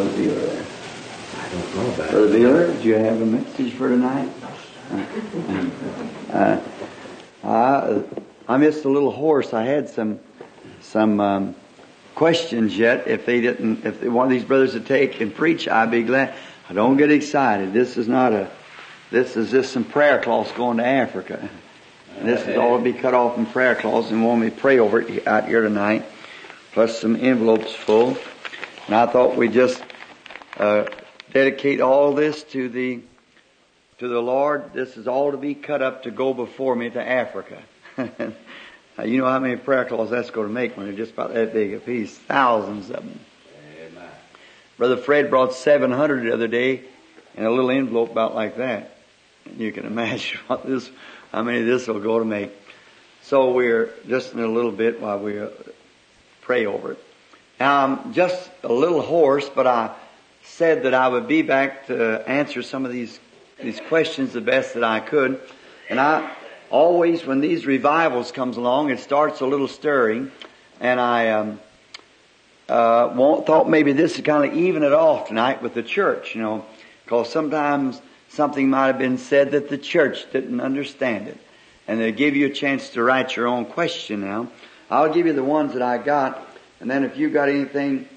Brother there? I don't know about Brother it. Beeler, do you have a message for tonight? Uh, I, I missed a little horse. I had some some um, questions yet. If they didn't, if they, one of these brothers to take and preach, I'd be glad. I don't get excited. This is not a. This is just some prayer cloths going to Africa. And this is all to be cut off in prayer cloths and want me to pray over it out here tonight, plus some envelopes full. And I thought we'd just uh, dedicate all this to the to the Lord. This is all to be cut up to go before me to Africa. You know how many prayer cloths that's going to make when they're just about that big a piece? Thousands of them. Amen. Brother Fred brought 700 the other day in a little envelope about like that. And you can imagine what this, how many this will go to make. So we're just in a little bit while we uh, pray over it. Now I'm just a little hoarse, but I said that I would be back to answer some of these these questions the best that I could. And I always, when these revivals comes along, it starts a little stirring, and I um, uh, thought maybe this would kind of even it off tonight with the church, you know, because sometimes something might have been said that the church didn't understand it, and they give you a chance to write your own question. Now, I'll give you the ones that I got, and then if you got anything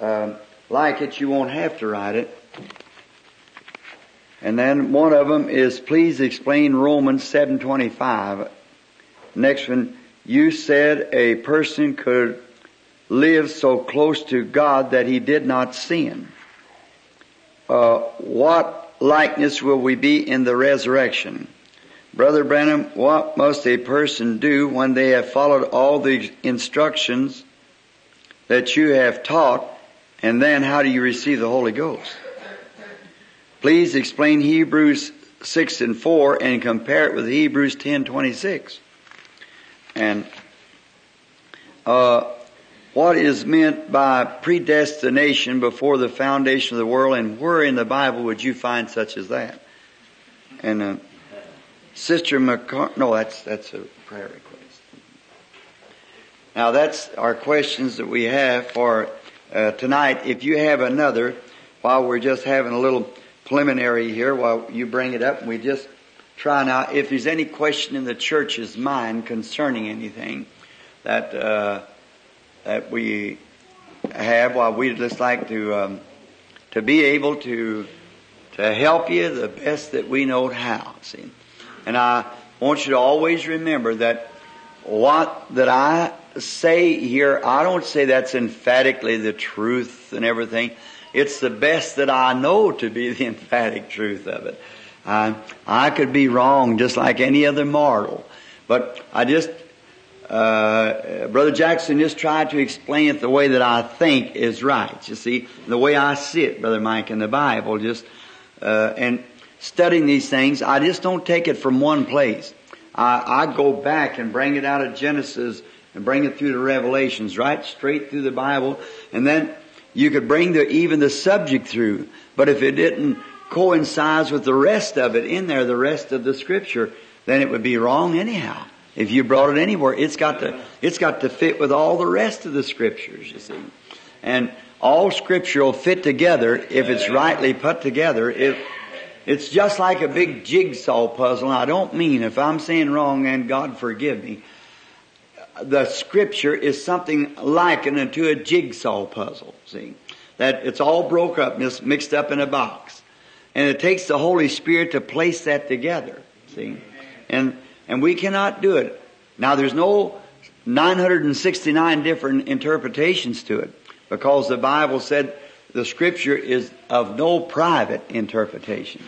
uh, like it, you won't have to write it. And then one of them is please explain Romans 7:25. Next one, you said a person could live so close to God that he did not sin. Uh, what likeness will we be in the resurrection? Brother Branham, what must a person do when they have followed all the instructions that you have taught, and then how do you receive the Holy Ghost? Please explain Hebrews 6 and 4 and compare it with Hebrews 10, 26. And, uh, what is meant by predestination before the foundation of the world and where in the Bible would you find such as that? And, uh, Sister McCar- no, that's, that's a prayer request. Now that's our questions that we have for, uh, tonight. If you have another, while we're just having a little preliminary here while you bring it up we just try now if there's any question in the church's mind concerning anything that uh, that we have while we'd just like to um, to be able to to help you the best that we know how see and I want you to always remember that what that I say here I don't say that's emphatically the truth and everything it's the best that I know to be the emphatic truth of it. I, I could be wrong just like any other mortal. But I just, uh, Brother Jackson just tried to explain it the way that I think is right. You see, the way I see it, Brother Mike, in the Bible, just, uh, and studying these things, I just don't take it from one place. I, I go back and bring it out of Genesis and bring it through the Revelations, right? Straight through the Bible. And then you could bring the, even the subject through. But if it didn't coincide with the rest of it in there, the rest of the scripture, then it would be wrong anyhow. If you brought it anywhere, it's got to, it's got to fit with all the rest of the scriptures, you see. And all scripture will fit together if it's rightly put together. It, it's just like a big jigsaw puzzle. I don't mean, if I'm saying wrong, and God forgive me, the scripture is something likened unto a jigsaw puzzle, see? That it's all broke up, mixed up in a box. And it takes the Holy Spirit to place that together, see? And, and we cannot do it. Now there's no 969 different interpretations to it, because the Bible said the scripture is of no private interpretation.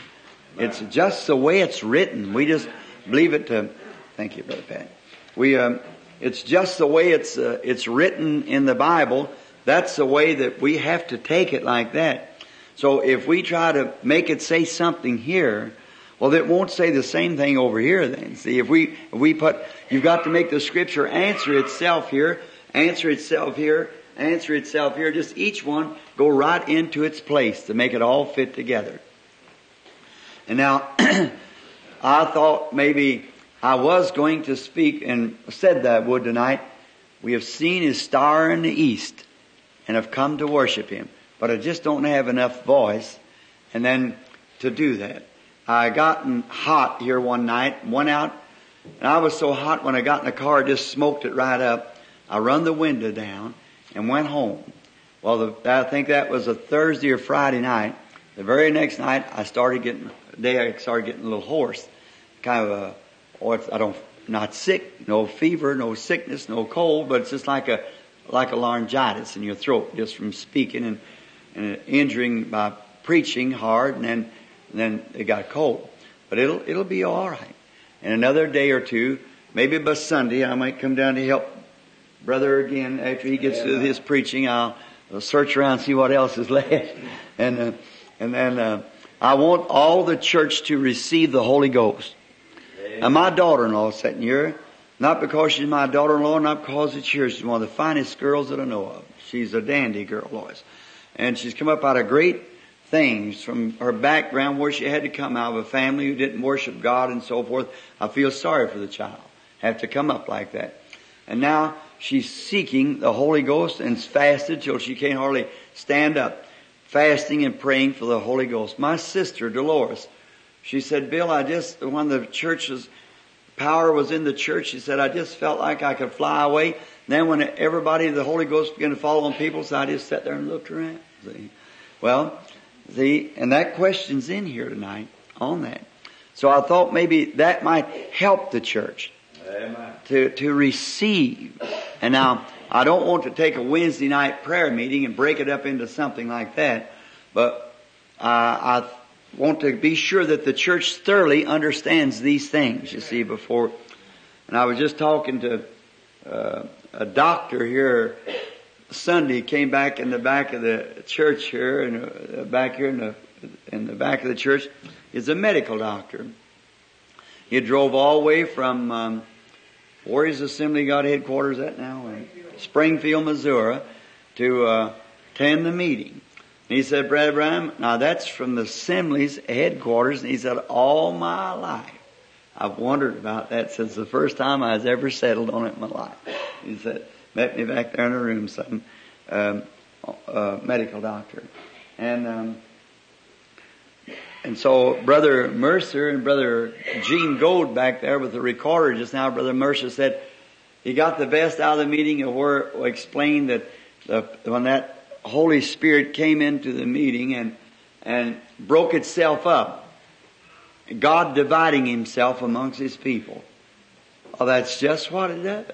It's just the way it's written. We just believe it to, thank you, Brother Pat. We, um, it's just the way it's uh, it's written in the Bible. That's the way that we have to take it like that. So if we try to make it say something here, well, it won't say the same thing over here. Then see if we if we put you've got to make the Scripture answer itself here, answer itself here, answer itself here. Just each one go right into its place to make it all fit together. And now, I thought maybe I was going to speak and said that I would tonight. We have seen his star in the east and have come to worship him. but I just don't have enough voice. And then to do that. I gotten hot here one night, went out, and I was so hot when I got in the car, I just smoked it right up. I run the window down and went home. Well, the, I think that was a Thursday or Friday night. The very next night, I started getting, day I started getting a little hoarse. Kind of a, or it's, I don't, not sick, no fever, no sickness, no cold, but it's just like a, like a laryngitis in your throat just from speaking and, and injuring by preaching hard and then, and then it got cold. But it'll, it'll be alright. In another day or two, maybe by Sunday, I might come down to help brother again after he gets through his preaching. I'll, I'll search around see what else is left, and uh, and then uh, I want all the church to receive the Holy Ghost. And my daughter-in-law sitting here, not because she's my daughter-in-law, not because it's here. She's one of the finest girls that I know of. She's a dandy girl, Loyce, and she's come up out of great things from her background where she had to come out of a family who didn't worship God and so forth. I feel sorry for the child. Have to come up like that. And now she's seeking the Holy Ghost and fasted till she can't hardly stand up. Fasting and praying for the Holy Ghost. My sister, Dolores, she said, Bill, I just, when the church's power was in the church, she said, I just felt like I could fly away. And then when everybody, the Holy Ghost began to fall on people, so I just sat there and looked around. See? Well, see, and that question's in here tonight on that. So I thought maybe that might help the church Amen. to, to receive. And now, I don't want to take a Wednesday night prayer meeting and break it up into something like that, but uh, I want to be sure that the church thoroughly understands these things, you see, before. And I was just talking to uh, a doctor here Sunday, came back in the back of the church here, and uh, back here in the, in the back of the church, is a medical doctor. He drove all the way from um, Warriors Assembly got headquarters at now in Springfield, Missouri, to uh, attend the meeting. And he said, Brother Branham, now that's from the Assembly's headquarters. And he said, all my life, I've wondered about that since the first time I was ever settled on it in my life. He said, met me back there in the room, some um, uh, medical doctor. And um, and so Brother Mercier and Brother Gene Goad back there with the recorder just now, Brother Mercier said he got the best out of the meeting and where explained that the, when that Holy Spirit came into the meeting and and broke itself up, God dividing Himself amongst His people. Well, that's just what it does.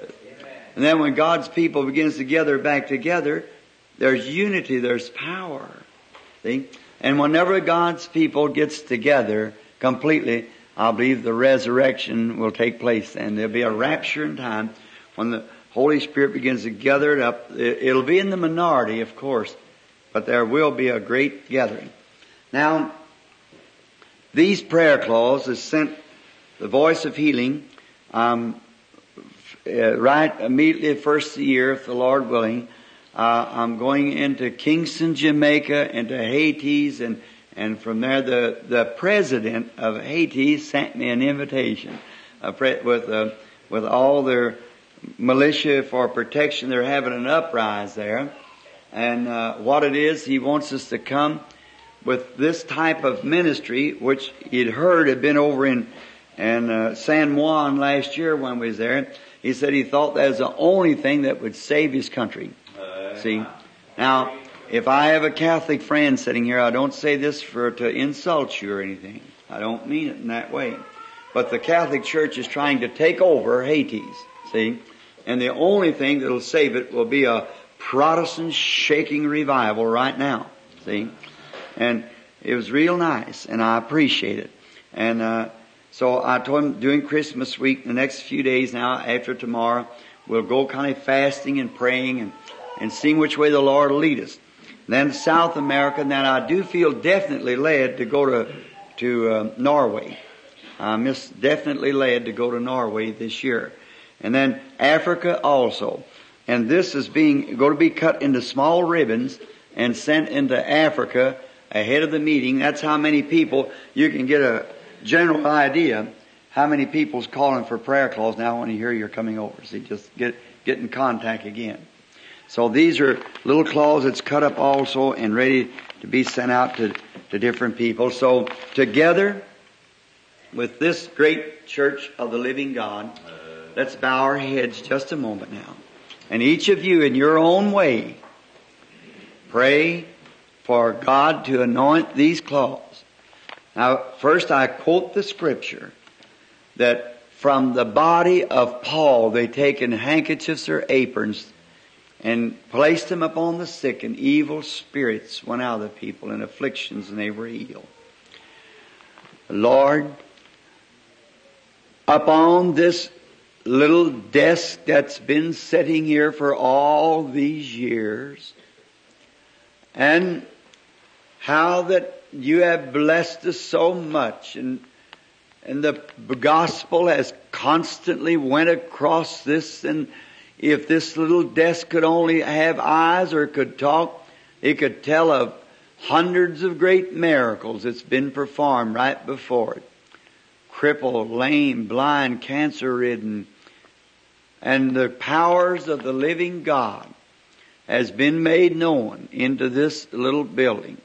And then when God's people begins to gather back together, there's unity, there's power. See? And whenever God's people gets together completely, I believe the resurrection will take place and there'll be a rapture in time when the Holy Spirit begins to gather it up. It'll be in the minority, of course, but there will be a great gathering. Now, these prayer clauses sent the voice of healing, um, uh, right immediately first year, if the Lord willing, uh, I'm going into Kingston, Jamaica, into Haiti, and and from there the the president of Haiti sent me an invitation with uh, with all their militia for protection. They're having an uprise there, and uh, what it is, he wants us to come with this type of ministry, which he'd heard had been over in in uh, San Juan last year when we was there. He said he thought that was the only thing that would save his country. See? Now, if I have a Catholic friend sitting here, I don't say this for to insult you or anything. I don't mean it in that way. But the Catholic Church is trying to take over Haiti. See? And the only thing that'll save it will be a Protestant shaking revival right now. See? And it was real nice, and I appreciate it. And uh, so I told him during Christmas week, the next few days now, after tomorrow, we'll go kind of fasting and praying and, and seeing which way the Lord will lead us. Then South America, and then I do feel definitely led to go to, to uh, Norway. I'm just definitely led to go to Norway this year. And then Africa also. And this is being, going to be cut into small ribbons and sent into Africa ahead of the meeting. That's how many people you can get a, general idea how many people's calling for prayer calls now when you hear you're coming over. See, just get, get in contact again. So these are little closets cut up also and ready to be sent out to, to different people. So together with this great church of the living God, let's bow our heads just a moment now. And each of you in your own way, pray for God to anoint these cloths. Now, first I quote the scripture that from the body of Paul they taken handkerchiefs or aprons and placed them upon the sick and evil spirits went out of the people and afflictions and they were healed. Lord, upon this little desk that's been sitting here for all these years, and how that you have blessed us so much. And and the gospel has constantly went across this. And if this little desk could only have eyes or could talk, it could tell of hundreds of great miracles that's been performed right before it. Crippled, lame, blind, cancer ridden, and the powers of the living God has been made known into this little building.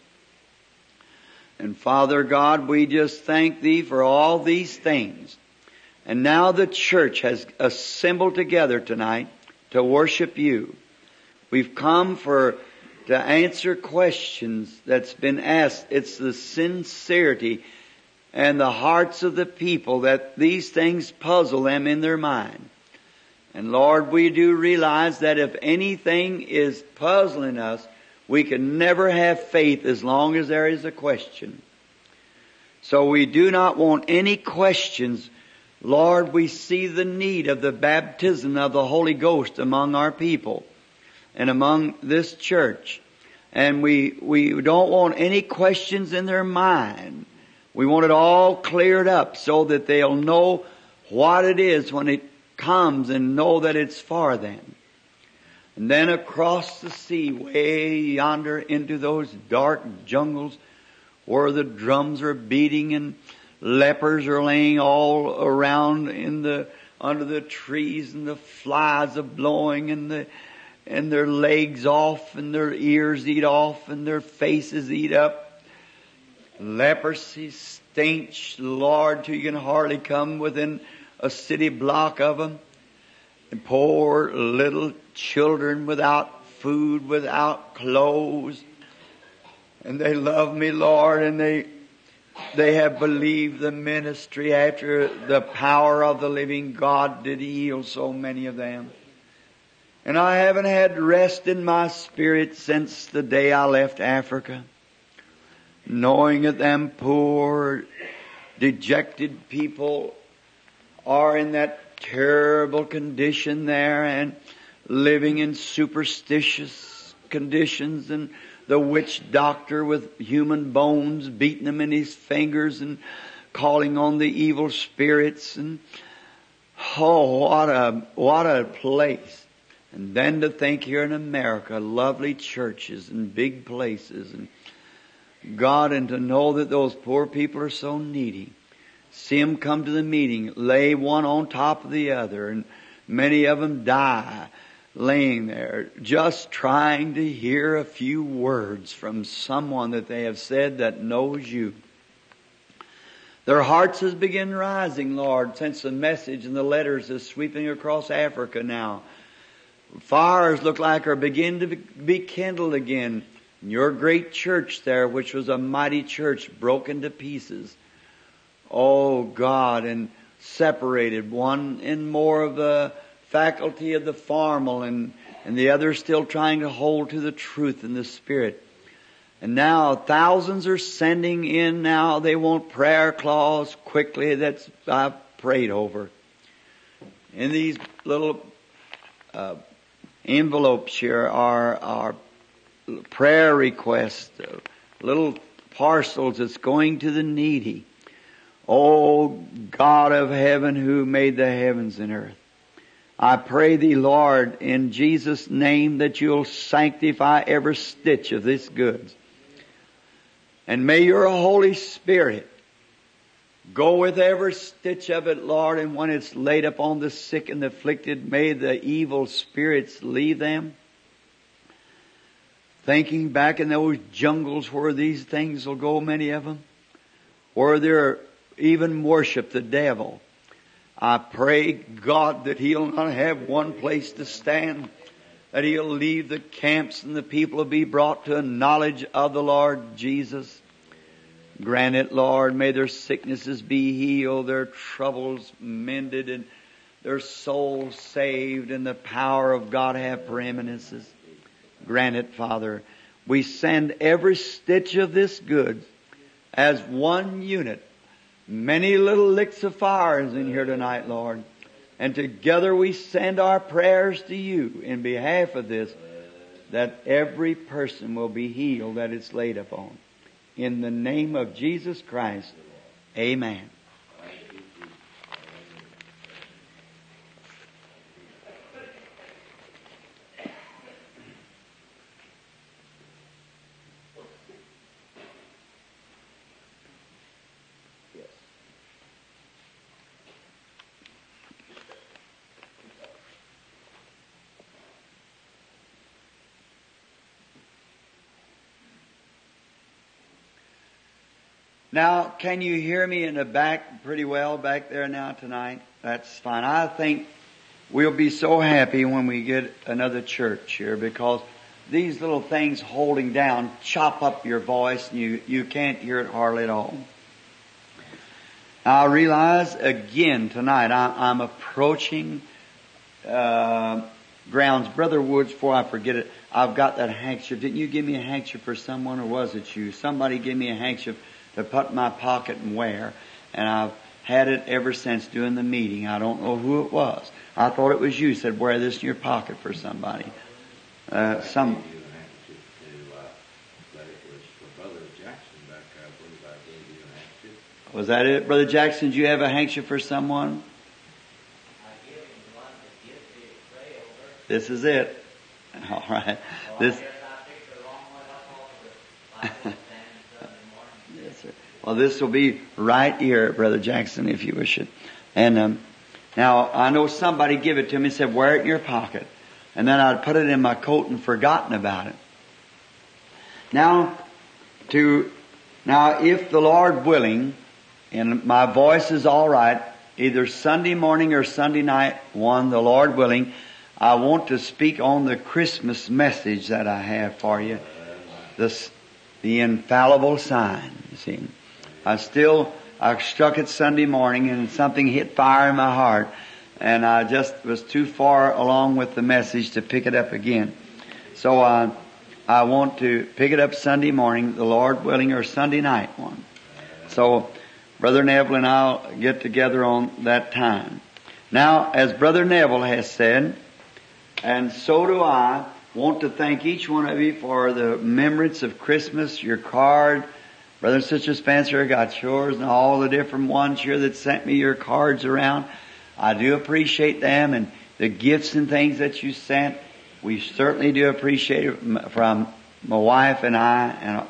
And Father God, we just thank Thee for all these things. And now the church has assembled together tonight to worship You. We've come for to answer questions that's been asked. It's the sincerity and the hearts of the people that these things puzzle them in their mind. And Lord, we do realize that if anything is puzzling us, we can never have faith as long as there is a question. So we do not want any questions. Lord, we see the need of the baptism of the Holy Ghost among our people and among this church. And we, we don't want any questions in their mind. We want it all cleared up so that they'll know what it is when it comes and know that it's for them. And then across the sea, way yonder into those dark jungles where the drums are beating and lepers are laying all around in the, under the trees and the flies are blowing and the, and their legs off and their ears eat off and their faces eat up. Leprosy stench, Lord, till you can hardly come within a city block of them. And poor little children without food, without clothes. And they love me, Lord, and they, they have believed the ministry after the power of the living God did heal so many of them. And I haven't had rest in my spirit since the day I left Africa. Knowing that them poor, dejected people are in that terrible condition there and living in superstitious conditions and the witch doctor with human bones beating them in his fingers and calling on the evil spirits and oh what a what a place. And then to think here in America lovely churches and big places and God and to know that those poor people are so needy see them come to the meeting lay one on top of the other and many of them die laying there, just trying to hear a few words from someone that they have said that knows you. Their hearts has begun rising, Lord, since the message and the letters is sweeping across Africa now. Fires look like are beginning to be kindled again. Your great church there, which was a mighty church, broken to pieces. Oh God, and separated, one in more of the faculty of the formal and, and the other still trying to hold to the truth and the spirit. And now thousands are sending in now. They want prayer clause quickly. That's I've prayed over. In these little uh, envelopes here are are prayer requests, uh, little parcels that's going to the needy. Oh God of heaven, who made the heavens and earth. I pray thee, Lord, in Jesus' name that you'll sanctify every stitch of this goods. And may your Holy Spirit go with every stitch of it, Lord, and when it's laid upon the sick and the afflicted, may the evil spirits leave them. thinking back in those jungles where these things will go, many of them, where they're even worship the devil. I pray God that he'll not have one place to stand, that he'll leave the camps and the people will be brought to a knowledge of the Lord Jesus. Grant it, Lord. May their sicknesses be healed, their troubles mended, and their souls saved, and the power of God have preeminences. Grant it, Father. We send every stitch of this good as one unit. Many little licks of fires in here tonight, Lord. And together we send our prayers to you in behalf of this, that every person will be healed that it's laid upon. In the name of Jesus Christ, amen. Now, can you hear me in the back pretty well back there now tonight? That's fine. I think we'll be so happy when we get another church here because these little things holding down chop up your voice and you, you can't hear it hardly at all. I realize again tonight I, am approaching uh, grounds. Brother Woods, before I forget it, I've got that handkerchief. Didn't you give me a handkerchief for someone or was it you? Somebody gave me a handkerchief to put in my pocket and wear. And I've had it ever since doing the meeting. I don't know who it was. I thought it was you. Said wear this in your pocket for somebody. Uh, some. Was that it, Brother Jackson? Did you have a handkerchief for someone? This is it. All right. This. Well, this will be right here, Brother Jackson, if you wish it. And um, now I know somebody give it to me and said, wear it in your pocket. And then I'd put it in my coat and forgotten about it. Now, to now, if the Lord willing, and my voice is all right, either Sunday morning or Sunday night, one, the Lord willing, I want to speak on the Christmas message that I have for you. This, the infallible sign, you see. I still, I struck it Sunday morning and something hit fire in my heart and I just was too far along with the message to pick it up again. So, uh, I want to pick it up Sunday morning, the Lord willing, or Sunday night one. So, Brother Neville and I'll get together on that time. Now, as Brother Neville has said, and so do I, want to thank each one of you for the remembrance of Christmas, your card, Brother and Sister Spencer, I got yours and all the different ones here that sent me your cards around. I do appreciate them and the gifts and things that you sent. We certainly do appreciate it from my wife and I and uh,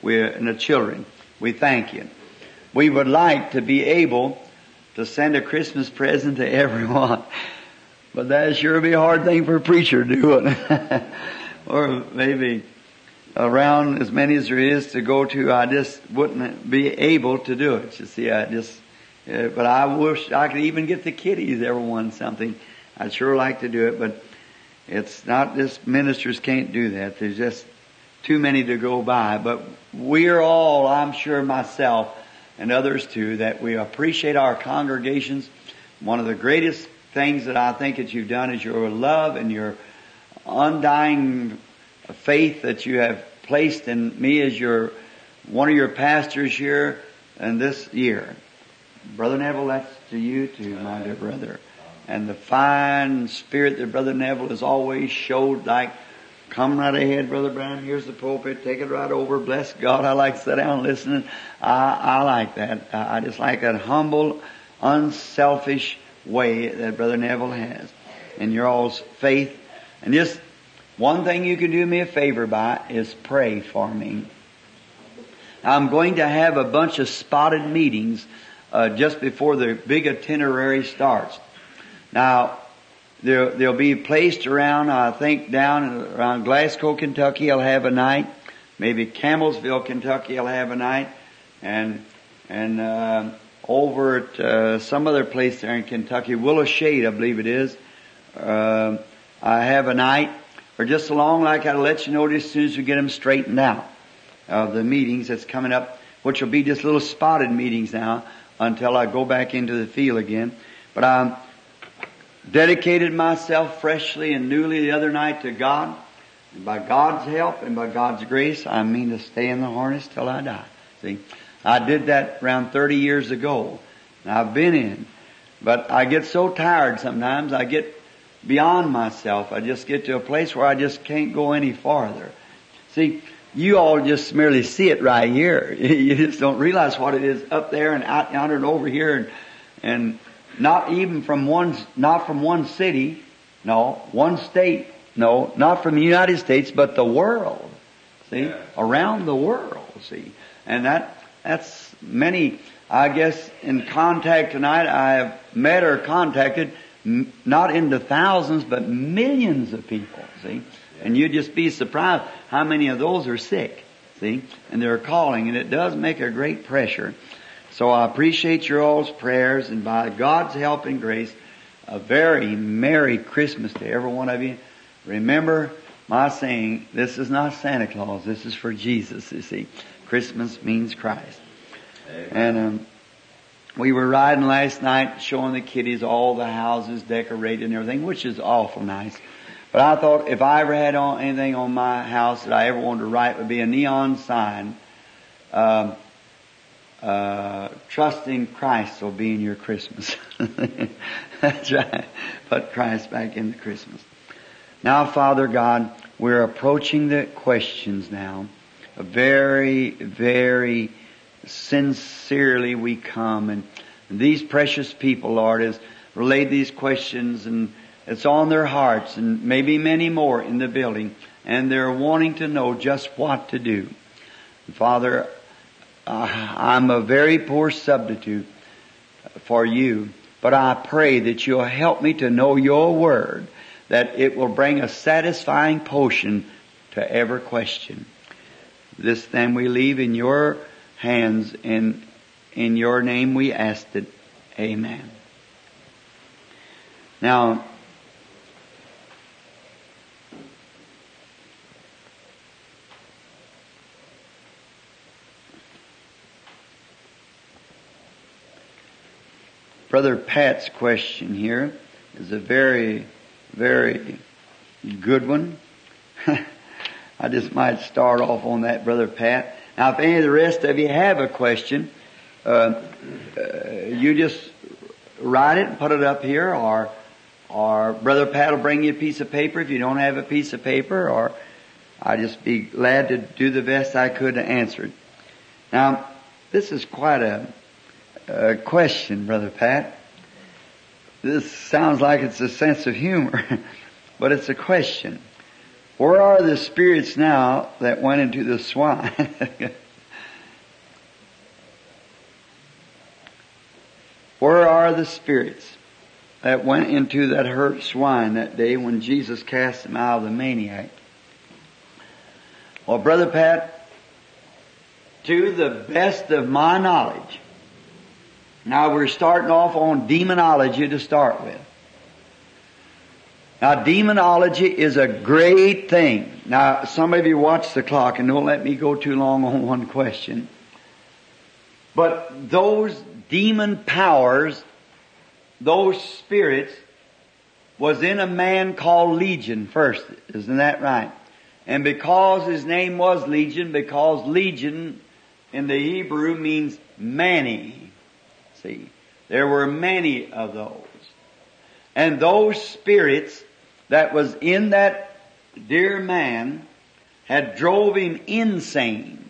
we and the children. We thank you. We would like to be able to send a Christmas present to everyone. But that sure be a hard thing for a preacher to do it. or maybe around as many as there is to go to, I just wouldn't be able to do it. You see, I just, uh, but I wish I could even get the kiddies ever won something. I'd sure like to do it, but it's not just ministers can't do that. There's just too many to go by. But we're all, I'm sure myself and others too, that we appreciate our congregations. One of the greatest things that I think that you've done is your love and your undying faith that you have placed in me as your one of your pastors here and this year. Brother Neville, that's to you too, my dear brother. And the fine spirit that Brother Neville has always showed like, come right ahead, Brother Branham, here's the pulpit, take it right over, bless God, I like to sit down and listen. I, I like that. I just like that humble, unselfish way that Brother Neville has. And your all's faith. And just one thing you can do me a favor by is pray for me. I'm going to have a bunch of spotted meetings uh, just before the big itinerary starts. Now, they'll, they'll be placed around, I think, down around Glasgow, Kentucky. I'll have a night. Maybe Campbellsville, Kentucky. I'll have a night, and and uh, over at uh, some other place there in Kentucky, Willow Shade, I believe it is. Uh, I have a night, or just along like I'll let you know just as soon as we get them straightened out of the meetings that's coming up, which will be just little spotted meetings now until I go back into the field again. But I dedicated myself freshly and newly the other night to God. And by God's help and by God's grace, I mean to stay in the harness till I die. See, I did that around 30 years ago. And I've been in. But I get so tired sometimes, I get beyond myself. I just get to a place where I just can't go any farther. See, you all just merely see it right here. You just don't realize what it is up there and out yonder and over here and, and not even from one, not from one city, no, one state, no, not from the United States, but the world. See? Yeah. Around the world, see? And that, that's many, I guess, in contact tonight, I have met or contacted m- not into thousands, but millions of people, see? And you'd just be surprised how many of those are sick, see? And they're calling, and it does make a great pressure. So I appreciate your all's prayers, and by God's help and grace, a very Merry Christmas to every one of you. Remember my saying, this is not Santa Claus, this is for Jesus, you see. Christmas means Christ. And um, we were riding last night showing the kiddies all the houses decorated and everything, which is awful nice. But I thought if I ever had on anything on my house that I ever wanted to write would be a neon sign, um, uh, trusting Christ will be in your Christmas. That's right. Put Christ back into Christmas. Now, Father God, we're approaching the questions now. A very, very sincerely we come and these precious people, Lord, has relayed these questions and it's on their hearts and maybe many more in the building and they're wanting to know just what to do. Father, uh, I'm a very poor substitute for you, but I pray that you'll help me to know your word, that it will bring a satisfying potion to every question. This then we leave in your hands and in your name we ask it. Amen. Now, Brother Pat's question here is a very, very good one. I just might start off on that, Brother Pat. Now, if any of the rest of you have a question, uh, uh, you just write it and put it up here, or or Brother Pat will bring you a piece of paper if you don't have a piece of paper, or I'd just be glad to do the best I could to answer it. Now, this is quite a, a question, Brother Pat. This sounds like it's a sense of humor, but it's a question. Where are the spirits now that went into the swine? Where are the spirits that went into that hurt swine that day when Jesus cast them out of the maniac? Well, Brother Pat, to the best of my knowledge, now we're starting off on demonology to start with. Now demonology is a great thing. Now some of you watch the clock and don't let me go too long on one question. But those demon powers, those spirits, was in a man called Legion first. Isn't that right? And because his name was Legion, because Legion in the Hebrew means many. See, there were many of those. And those spirits that was in that dear man had drove him insane.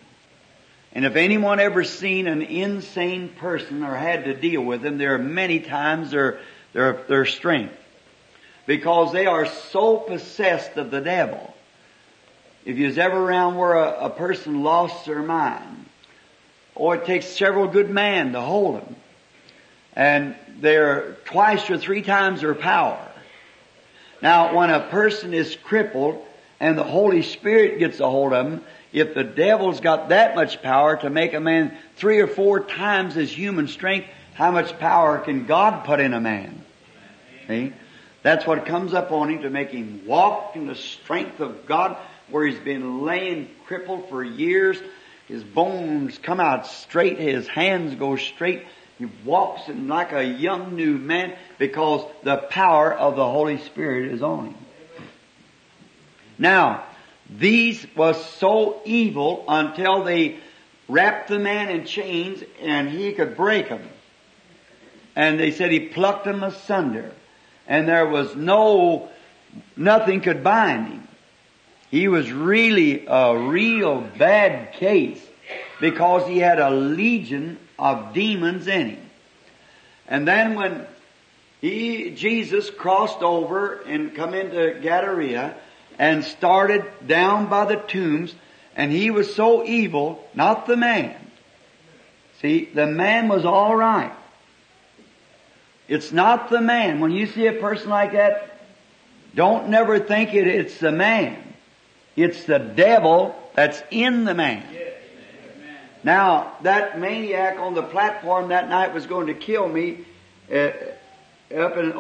And if anyone ever seen an insane person or had to deal with them, there are many times their, their, their strength. Because they are so possessed of the devil. If you was ever around where a, a person lost their mind, or it takes several good men to hold them, and they're twice or three times their power. Now, when a person is crippled and the Holy Spirit gets a hold of him, if the devil's got that much power to make a man three or four times his human strength, how much power can God put in a man? See? That's what comes up on him to make him walk in the strength of God where he's been laying crippled for years. His bones come out straight, his hands go straight. He walks like a young new man because the power of the Holy Spirit is on him. Now, these was so evil until they wrapped the man in chains and he could break them. And they said he plucked them asunder. And there was no, nothing could bind him. He was really a real bad case because he had a legion of demons in him. And then when he, Jesus crossed over and come into Gadara and started down by the tombs and he was so evil, not the man. See, the man was alright. It's not the man. When you see a person like that, don't never think it, it's the man. It's the devil that's in the man. Now, that maniac on the platform that night was going to kill me uh, up in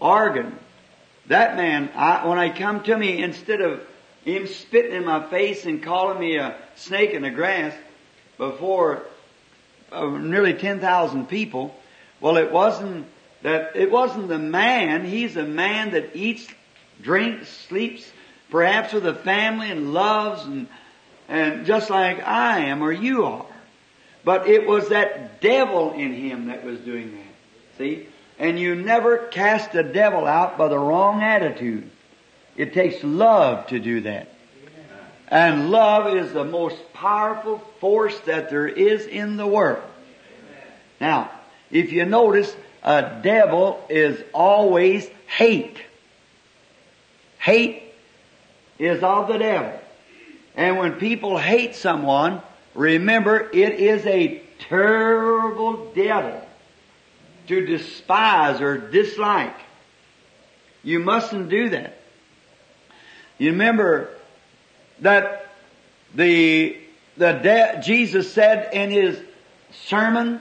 Oregon. That man, I, when I come to me, instead of him spitting in my face and calling me a snake in the grass before uh, nearly 10,000 people, well, it wasn't that, it wasn't the man. He's a man that eats, drinks, sleeps, perhaps with a family and loves and and just like I am or you are. But it was that devil in him that was doing that. See? And you never cast a devil out by the wrong attitude. It takes love to do that. And love is the most powerful force that there is in the world. Now, if you notice, a devil is always hate. Hate is of the devil. And when people hate someone, remember it is a terrible devil to despise or dislike. You mustn't do that. You remember that the the de- Jesus said in his sermon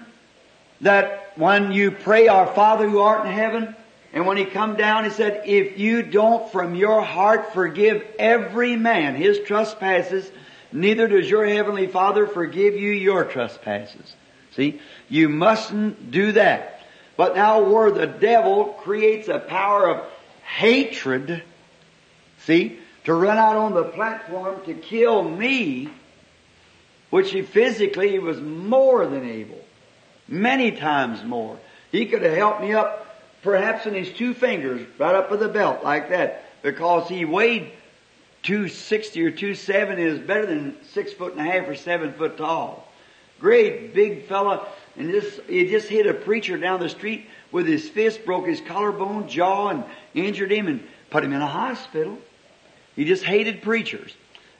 that when you pray, Our Father who art in heaven, and when he come down, he said, if you don't from your heart forgive every man his trespasses, neither does your heavenly Father forgive you your trespasses. See? You mustn't do that. But now where the devil creates a power of hatred, see, to run out on the platform to kill me, which he physically was more than able. Many times more. He could have helped me up perhaps in his two fingers, right up at the belt, like that, because he weighed 260 or 270 is better than six foot and a half or seven foot tall. Great big fella, and this, he just hit a preacher down the street with his fist, broke his collarbone, jaw, and injured him and put him in a hospital. He just hated preachers.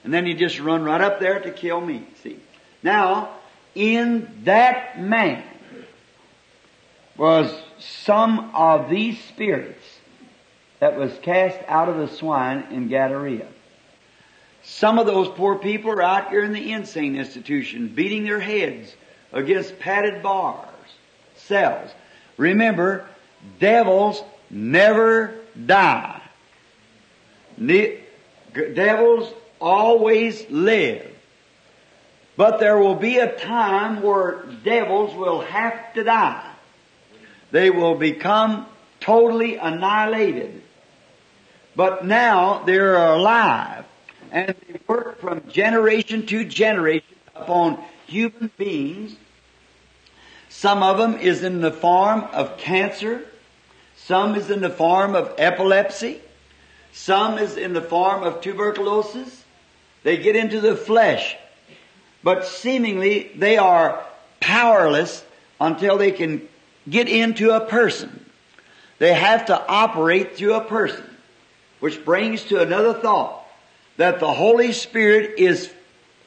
And then he just run right up there to kill me, see. Now, in that man was some of these spirits that was cast out of the swine in Gadara. Some of those poor people are out here in the insane institution beating their heads against padded bars, cells. Remember, devils never die. Ne- devils always live. But there will be a time where devils will have to die they will become totally annihilated. But now they are alive and they work from generation to generation upon human beings. Some of them is in the form of cancer. Some is in the form of epilepsy. Some is in the form of tuberculosis. They get into the flesh. But seemingly they are powerless until they can get into a person. They have to operate through a person. Which brings to another thought that the Holy Spirit is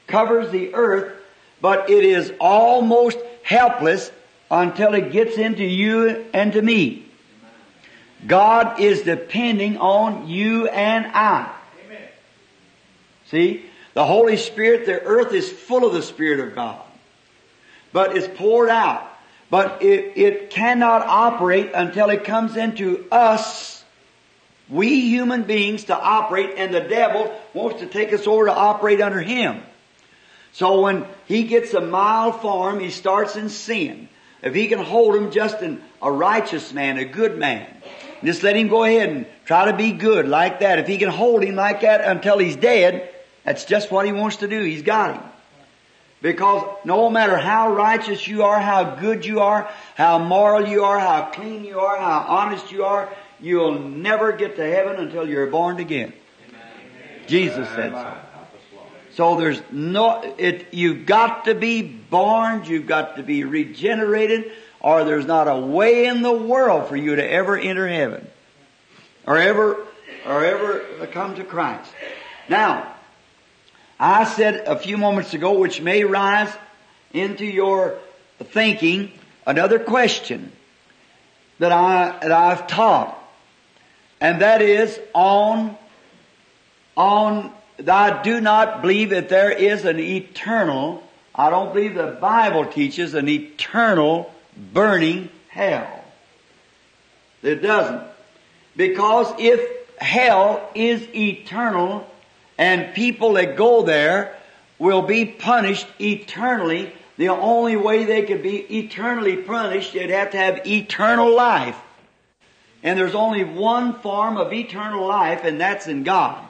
covers the earth, but it is almost helpless until it gets into you and to me. God is depending on you and I. See? The Holy Spirit, the earth is full of the Spirit of God. But it's poured out. But it, it cannot operate until it comes into us, we human beings, to operate, and the devil wants to take us over to operate under him. So when he gets a mild form, he starts in sin. If he can hold him just in a righteous man, a good man, just let him go ahead and try to be good like that. If he can hold him like that until he's dead, that's just what he wants to do. He's got him. Because no matter how righteous you are, how good you are, how moral you are, how clean you are, how honest you are, you'll never get to heaven until you're born again. Jesus said so. So there's no, it, you've got to be born, you've got to be regenerated, or there's not a way in the world for you to ever enter heaven. Or ever, or ever come to Christ. Now, I said a few moments ago, which may rise into your thinking, another question that I, that I've taught. And that is on, on, I do not believe that there is an eternal, I don't believe the Bible teaches an eternal burning hell. It doesn't. Because if hell is eternal, and people that go there will be punished eternally. The only way they could be eternally punished, they'd have to have eternal life. And there's only one form of eternal life, and that's in God.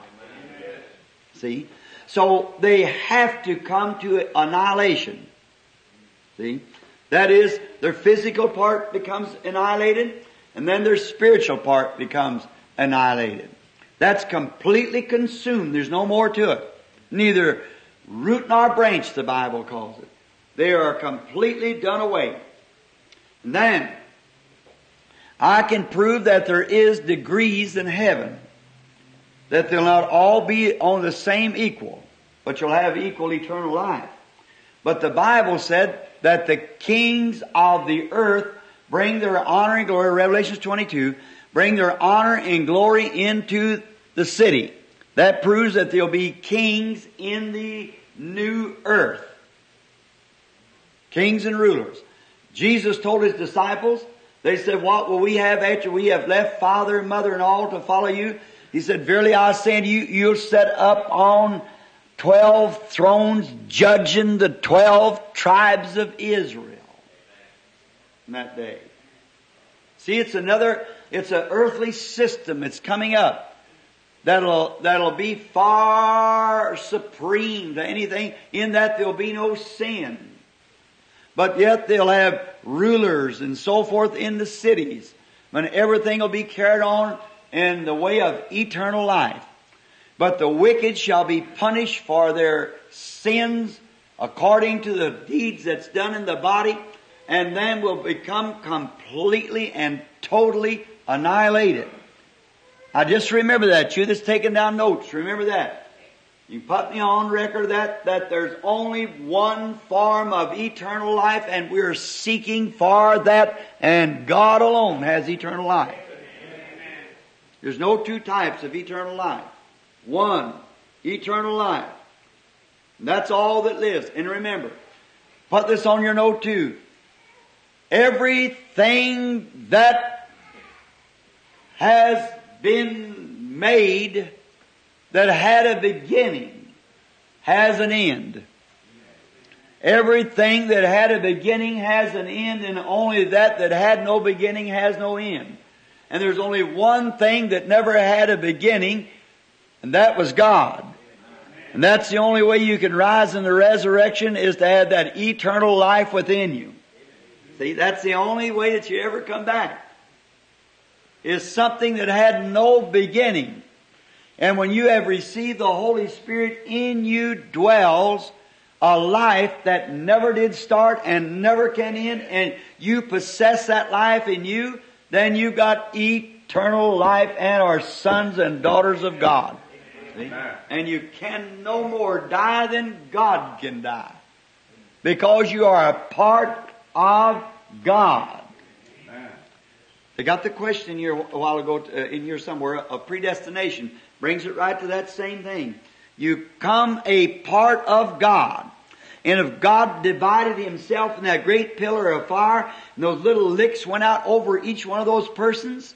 See? So they have to come to annihilation. See? That is, their physical part becomes annihilated, and then their spiritual part becomes annihilated. That's completely consumed. There's no more to it. Neither root nor branch, the Bible calls it. They are completely done away. And then, I can prove that there is degrees in heaven. That they'll not all be on the same equal, but you'll have equal eternal life. But the Bible said that the kings of the earth bring their honor and glory, Revelation 22, bring their honor and glory into the city. That proves that there'll be kings in the new earth. Kings and rulers. Jesus told his disciples, they said, what will we have after we have left father and mother and all to follow you? He said, verily I say unto you, you'll set up on twelve thrones judging the twelve tribes of Israel. In that day. See, it's another, it's an earthly system. It's coming up. That'll, that'll be far supreme to anything in that there'll be no sin. But yet they'll have rulers and so forth in the cities when everything will be carried on in the way of eternal life. But the wicked shall be punished for their sins according to the deeds that's done in the body and then will become completely and totally annihilated. I just remember that. You that's taking down notes, remember that. You put me on record that, that there's only one form of eternal life and we're seeking for that and God alone has eternal life. There's no two types of eternal life. One, eternal life. And that's all that lives. And remember, put this on your note too. Everything that has been made that had a beginning has an end. Everything that had a beginning has an end and only that that had no beginning has no end. And there's only one thing that never had a beginning and that was God. And that's the only way you can rise in the resurrection is to have that eternal life within you. See, that's the only way that you ever come back. Is something that had no beginning. And when you have received the Holy Spirit in you dwells a life that never did start and never can end and you possess that life in you, then you got eternal life and are sons and daughters of God. See? And you can no more die than God can die. Because you are a part of God. They got the question here a while ago uh, in here somewhere of predestination. Brings it right to that same thing. You come a part of God. And if God divided himself in that great pillar of fire, and those little licks went out over each one of those persons,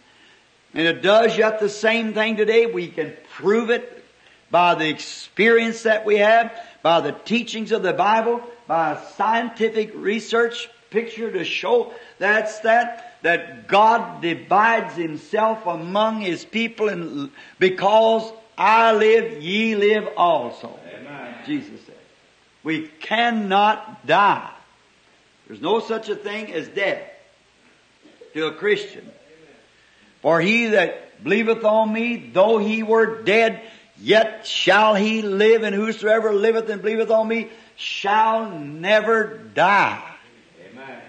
and it does yet the same thing today, we can prove it by the experience that we have, by the teachings of the Bible, by scientific research picture to show that's that, that God divides himself among his people and because I live, ye live also. Amen. Jesus said. We cannot die. There's no such a thing as death to a Christian. For he that believeth on me, though he were dead, yet shall he live, and whosoever liveth and believeth on me shall never die. Amen.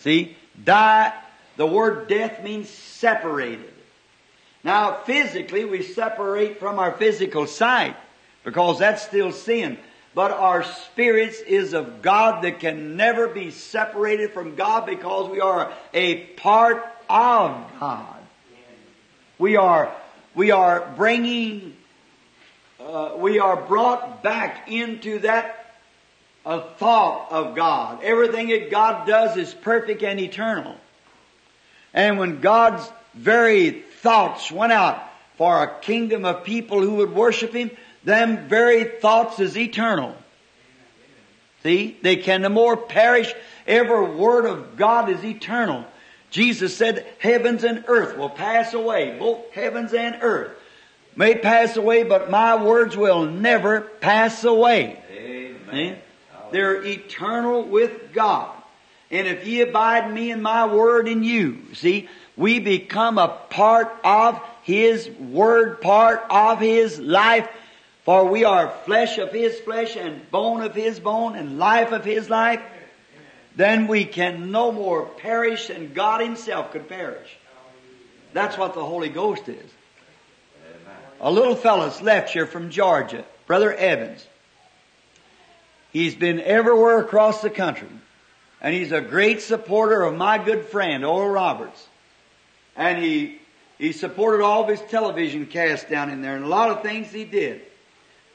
See, die, the word death means separated. Now, physically, we separate from our physical sight because that's still sin. But our spirits is of God that can never be separated from God because we are a part of God. We are, we are bringing, uh, we are brought back into that uh, thought of God. Everything that God does is perfect and eternal. And when God's very thoughts went out for a kingdom of people who would worship Him, them very thoughts is eternal. See, they can no more perish. Every word of God is eternal. Jesus said, heavens and earth will pass away. Both heavens and earth may pass away, but my words will never pass away. Amen. They're eternal with God. And if ye abide me and my word in you, see, we become a part of His word, part of His life, for we are flesh of His flesh and bone of His bone and life of His life. Then we can no more perish than God Himself could perish. That's what the Holy Ghost is. A little fellow's left here from Georgia, Brother Evans. He's been everywhere across the country. And he's a great supporter of my good friend, Oral Roberts. And he, he supported all of his television casts down in there and a lot of things he did.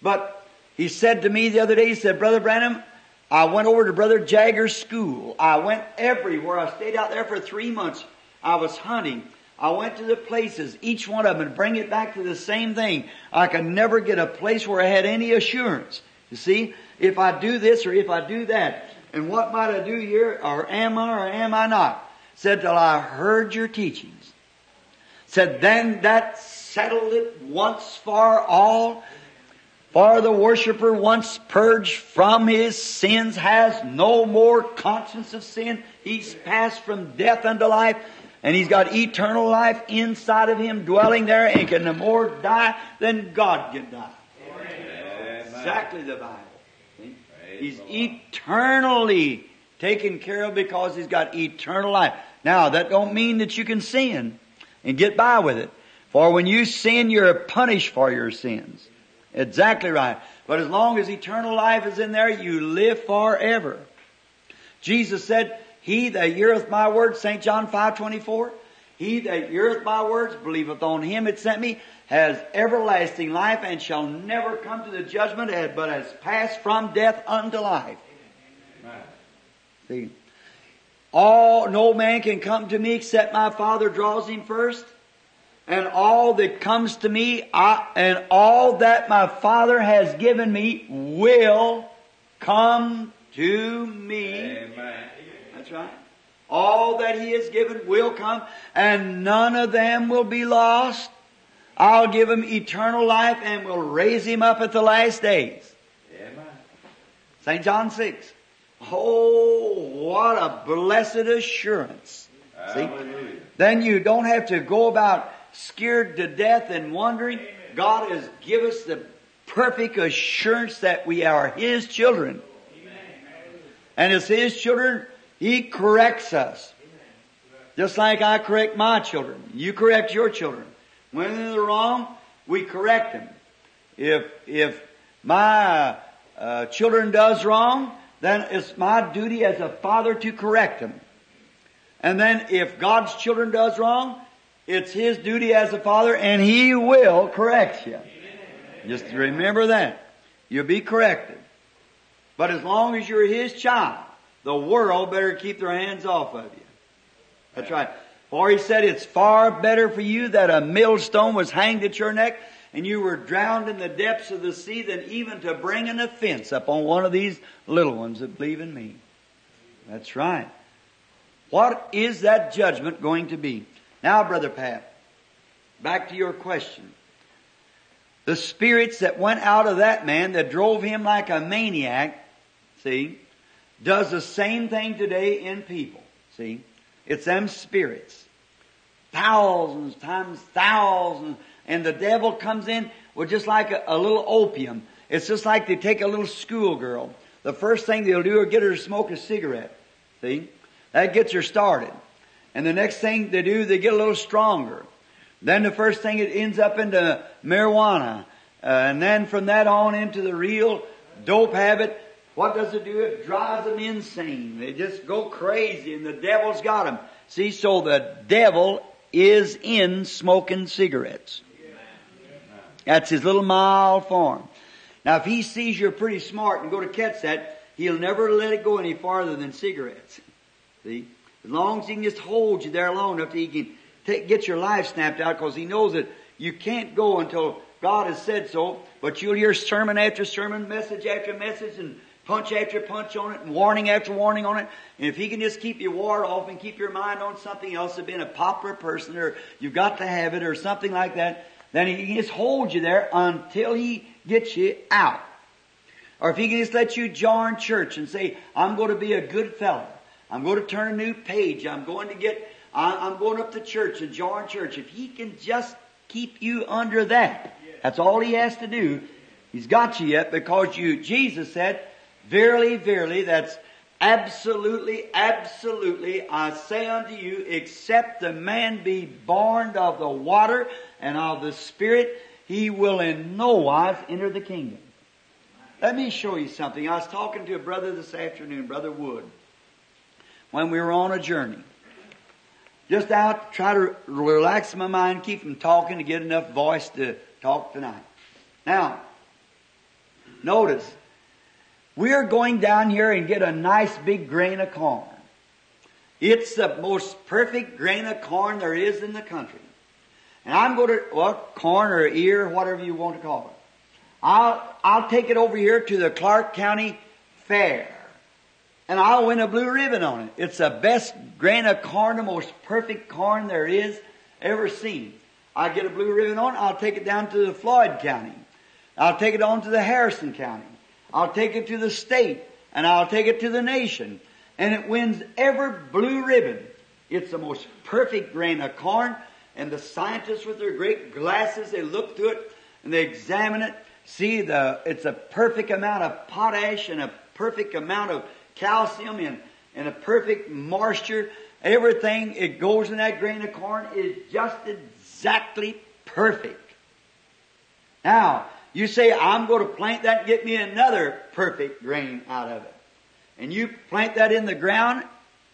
But he said to me the other day, he said, Brother Branham, I went over to Brother Jaggers' school. I went everywhere. I stayed out there for three months. I was hunting. I went to the places, each one of them, and bring it back to the same thing. I could never get a place where I had any assurance. You see, if I do this or if I do that, and what might I do here, or am I or am I not? Said till I heard your teachings. Said then that settled it once for all. For the worshiper once purged from his sins has no more conscience of sin. He's passed from death unto life. And he's got eternal life inside of him dwelling there and can no more die than God can die. Exactly the Bible. He's eternally taken care of because he's got eternal life. Now, that don't mean that you can sin and get by with it. For when you sin, you're punished for your sins. Exactly right. But as long as eternal life is in there, you live forever. Jesus said, He that heareth my word, St. John 5 24, He that heareth my words, believeth on him that sent me, has everlasting life and shall never come to the judgment, but has passed from death unto life. See, all, no man can come to me except my Father draws him first. And all that comes to me, I, and all that my Father has given me will come to me. Amen. That's right. All that He has given will come, and none of them will be lost. I'll give him eternal life and will raise him up at the last days. Amen. St. John 6. Oh, what a blessed assurance. See? Then you don't have to go about scared to death and wondering. God has given us the perfect assurance that we are His children. And as His children, He corrects us. Just like I correct my children. You correct your children. When they're wrong, we correct them. If, if my uh, children does wrong, then it's my duty as a father to correct them. And then if God's children does wrong, it's His duty as a father and He will correct you. Just remember that. You'll be corrected. But as long as you're His child, the world better keep their hands off of you. That's right. For He said it's far better for you that a millstone was hanged at your neck and you were drowned in the depths of the sea than even to bring an offense upon one of these little ones that believe in me. That's right. What is that judgment going to be? Now, Brother Pat, back to your question. The spirits that went out of that man that drove him like a maniac, see, does the same thing today in people. See? It's them spirits. Thousands times thousands. And the devil comes in with just like a, a little opium. It's just like they take a little schoolgirl. The first thing they'll do is get her to smoke a cigarette. See? That gets her started. And the next thing they do, they get a little stronger. Then the first thing it ends up into marijuana. Uh, and then from that on into the real dope habit. What does it do? It drives them insane. They just go crazy and the devil's got them. See, so the devil is in smoking cigarettes. That's his little mild form. Now if he sees you're pretty smart and go to catch that, he'll never let it go any farther than cigarettes. See? As long as he can just hold you there long enough he can take, get your life snapped out because he knows that you can't go until God has said so, but you'll hear sermon after sermon, message after message, and punch after punch on it, and warning after warning on it. And if he can just keep your ward off and keep your mind on something else, of being a popular person, or you've got to have it, or something like that, then he can just hold you there until he gets you out. Or if he can just let you join church and say, I'm going to be a good fellow. I'm going to turn a new page. I'm going to get, I'm going up to church and join church. If he can just keep you under that, that's all he has to do. He's got you yet because you, Jesus said, verily, verily, that's absolutely, absolutely, I say unto you, except the man be born of the water and of the Spirit, he will in no wise enter the kingdom. Let me show you something. I was talking to a brother this afternoon, Brother Wood when we were on a journey. Just out, try to relax my mind, keep from talking to get enough voice to talk tonight. Now, notice, we're going down here and get a nice big grain of corn. It's the most perfect grain of corn there is in the country. And I'm going to, well, corn or ear, whatever you want to call it. I'll, I'll take it over here to the Clark County Fair and I'll win a blue ribbon on it. It's the best grain of corn, the most perfect corn there is ever seen. I get a blue ribbon on it, I'll take it down to the Floyd County. I'll take it on to the Harrison County. I'll take it to the state, and I'll take it to the nation. And it wins every blue ribbon. It's the most perfect grain of corn, and the scientists with their great glasses, they look through it, and they examine it, see the, it's a perfect amount of potash and a perfect amount of calcium and, and a perfect moisture. Everything it goes in that grain of corn is just exactly perfect. Now, you say, I'm going to plant that and get me another perfect grain out of it. And you plant that in the ground,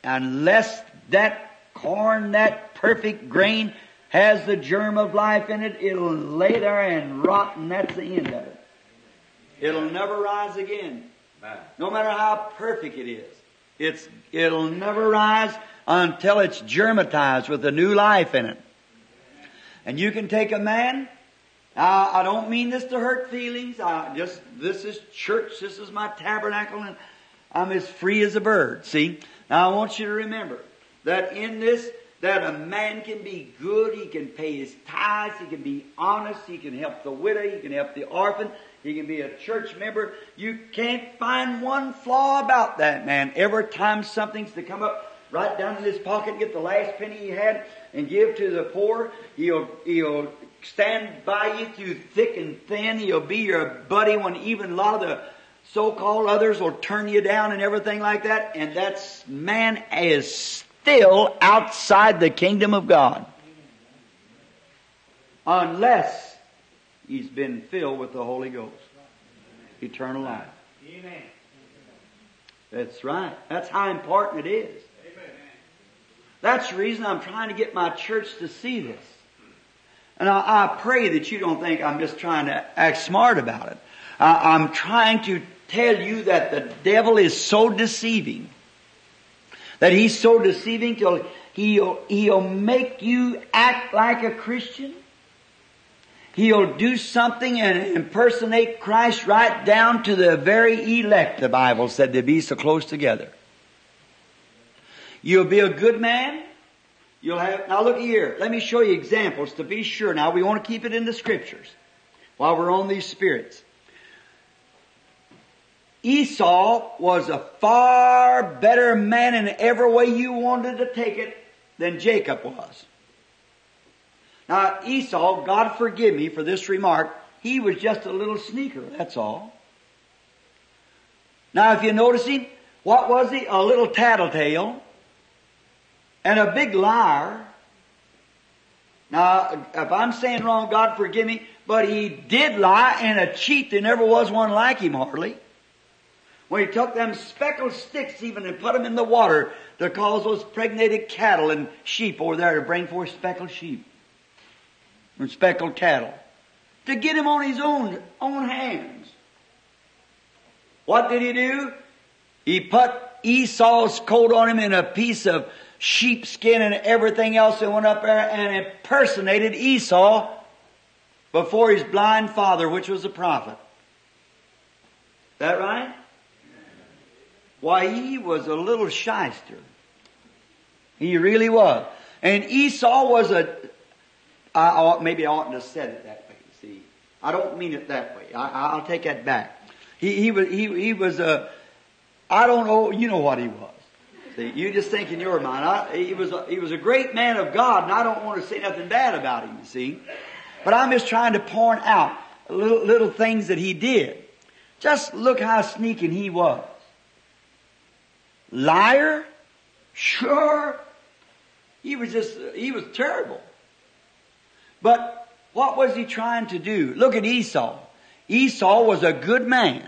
unless that corn, that perfect grain, has the germ of life in it, it'll lay there and rot, and that's the end of it. It'll never rise again. No matter how perfect it is. It's, it'll never rise until it's germatized with a new life in it. And you can take a man, uh, I don't mean this to hurt feelings, I just, this is church, this is my tabernacle, and I'm as free as a bird, see? Now I want you to remember that in this, that a man can be good, he can pay his tithes, he can be honest, he can help the widow, he can help the orphan, he can be a church member. You can't find one flaw about that man. Every time something's to come up, right down in his pocket get the last penny he had and give to the poor, he'll, he'll stand by you through thick and thin. He'll be your buddy when even a lot of the so-called others will turn you down and everything like that. And that man is still outside the kingdom of God. Unless He's been filled with the Holy Ghost. Eternal life. Amen. That's right. That's how important it is. That's the reason I'm trying to get my church to see this. And I, I pray that you don't think I'm just trying to act smart about it. I, I'm trying to tell you that the devil is so deceiving. That he's so deceiving till he'll, he'll make you act like a Christian. He'll do something and impersonate Christ right down to the very elect, the Bible said they be so close together. You'll be a good man. You'll have, now look here, let me show you examples to be sure. Now we want to keep it in the scriptures while we're on these spirits. Esau was a far better man in every way you wanted to take it than Jacob was. Now Esau, God forgive me for this remark, he was just a little sneaker, that's all. Now if you notice him, what was he? A little tattletale and a big liar. Now, if I'm saying wrong, God forgive me, but he did lie and a cheat. There never was one like him hardly. When he took them speckled sticks even and put them in the water to cause those pregnated cattle and sheep over there to bring forth speckled sheep and speckled cattle. To get him on his own, own hands. What did he do? He put Esau's coat on him in a piece of sheepskin and everything else and went up there and impersonated Esau before his blind father, which was a prophet. That right? Why, he was a little shyster. He really was. And Esau was a, I ought, maybe I oughtn't have said it that way, see. I don't mean it that way. I, will take that back. He, he was, he, he was a, I don't know, you know what he was. See, you just think in your mind, I, he was, a, he was a great man of God and I don't want to say nothing bad about him, you see. But I'm just trying to point out little, little things that he did. Just look how sneaking he was. Liar? Sure. He was just, he was terrible. But what was he trying to do? Look at Esau. Esau was a good man,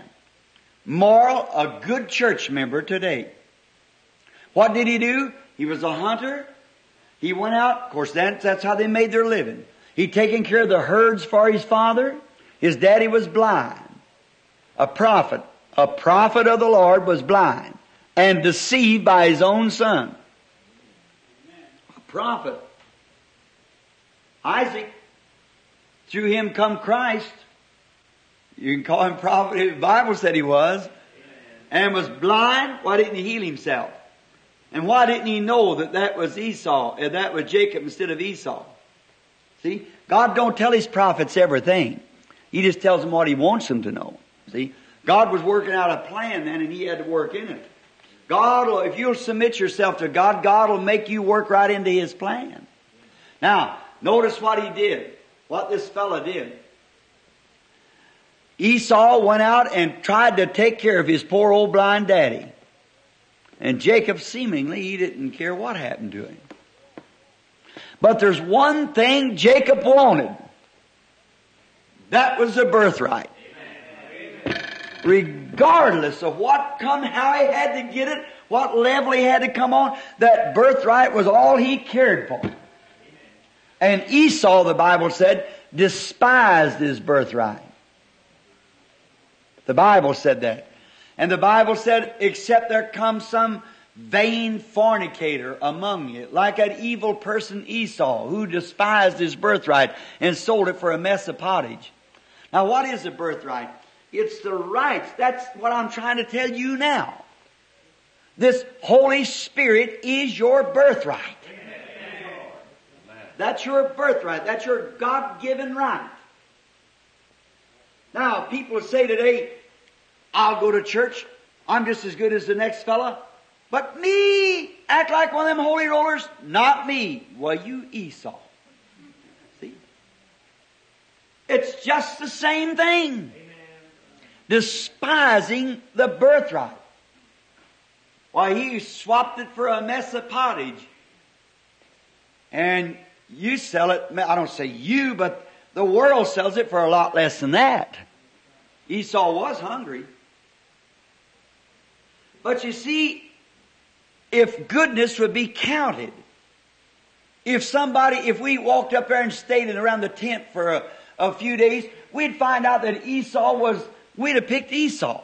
moral, a good church member today. What did he do? He was a hunter. He went out, of course that's, that's how they made their living. He'd taken care of the herds for his father. His daddy was blind. A prophet, a prophet of the Lord was blind and deceived by his own son. A prophet. Isaac, through him come Christ. You can call him prophet. The Bible said he was. And was blind. Why didn't he heal himself? And why didn't he know that that was Esau, and that was Jacob instead of Esau? See? God don't tell his prophets everything. He just tells them what he wants them to know. See? God was working out a plan then and he had to work in it. God will, if you'll submit yourself to God, God will make you work right into His plan. Now, notice what he did. What this fellow did. Esau went out and tried to take care of his poor old blind daddy. And Jacob seemingly, he didn't care what happened to him. But there's one thing Jacob wanted. That was the birthright regardless of what come, how he had to get it, what level he had to come on, that birthright was all he cared for. And Esau, the Bible said, despised his birthright. The Bible said that. And the Bible said, except there comes some vain fornicator among you, like that evil person Esau, who despised his birthright and sold it for a mess of pottage. Now what is a birthright? It's the rights. That's what I'm trying to tell you now. This Holy Spirit is your birthright. That's your birthright. That's your God-given right. Now, people say today, I'll go to church. I'm just as good as the next fella. But me, act like one of them holy rollers? Not me. Well, you Esau. See? It's just the same thing despising the birthright. Why, he swapped it for a mess of pottage. And you sell it, I don't say you, but the world sells it for a lot less than that. Esau was hungry. But you see, if goodness would be counted, If somebody, if we walked up there and stayed in around the tent for a, a few days, we'd find out that Esau was, we'd have picked Esau.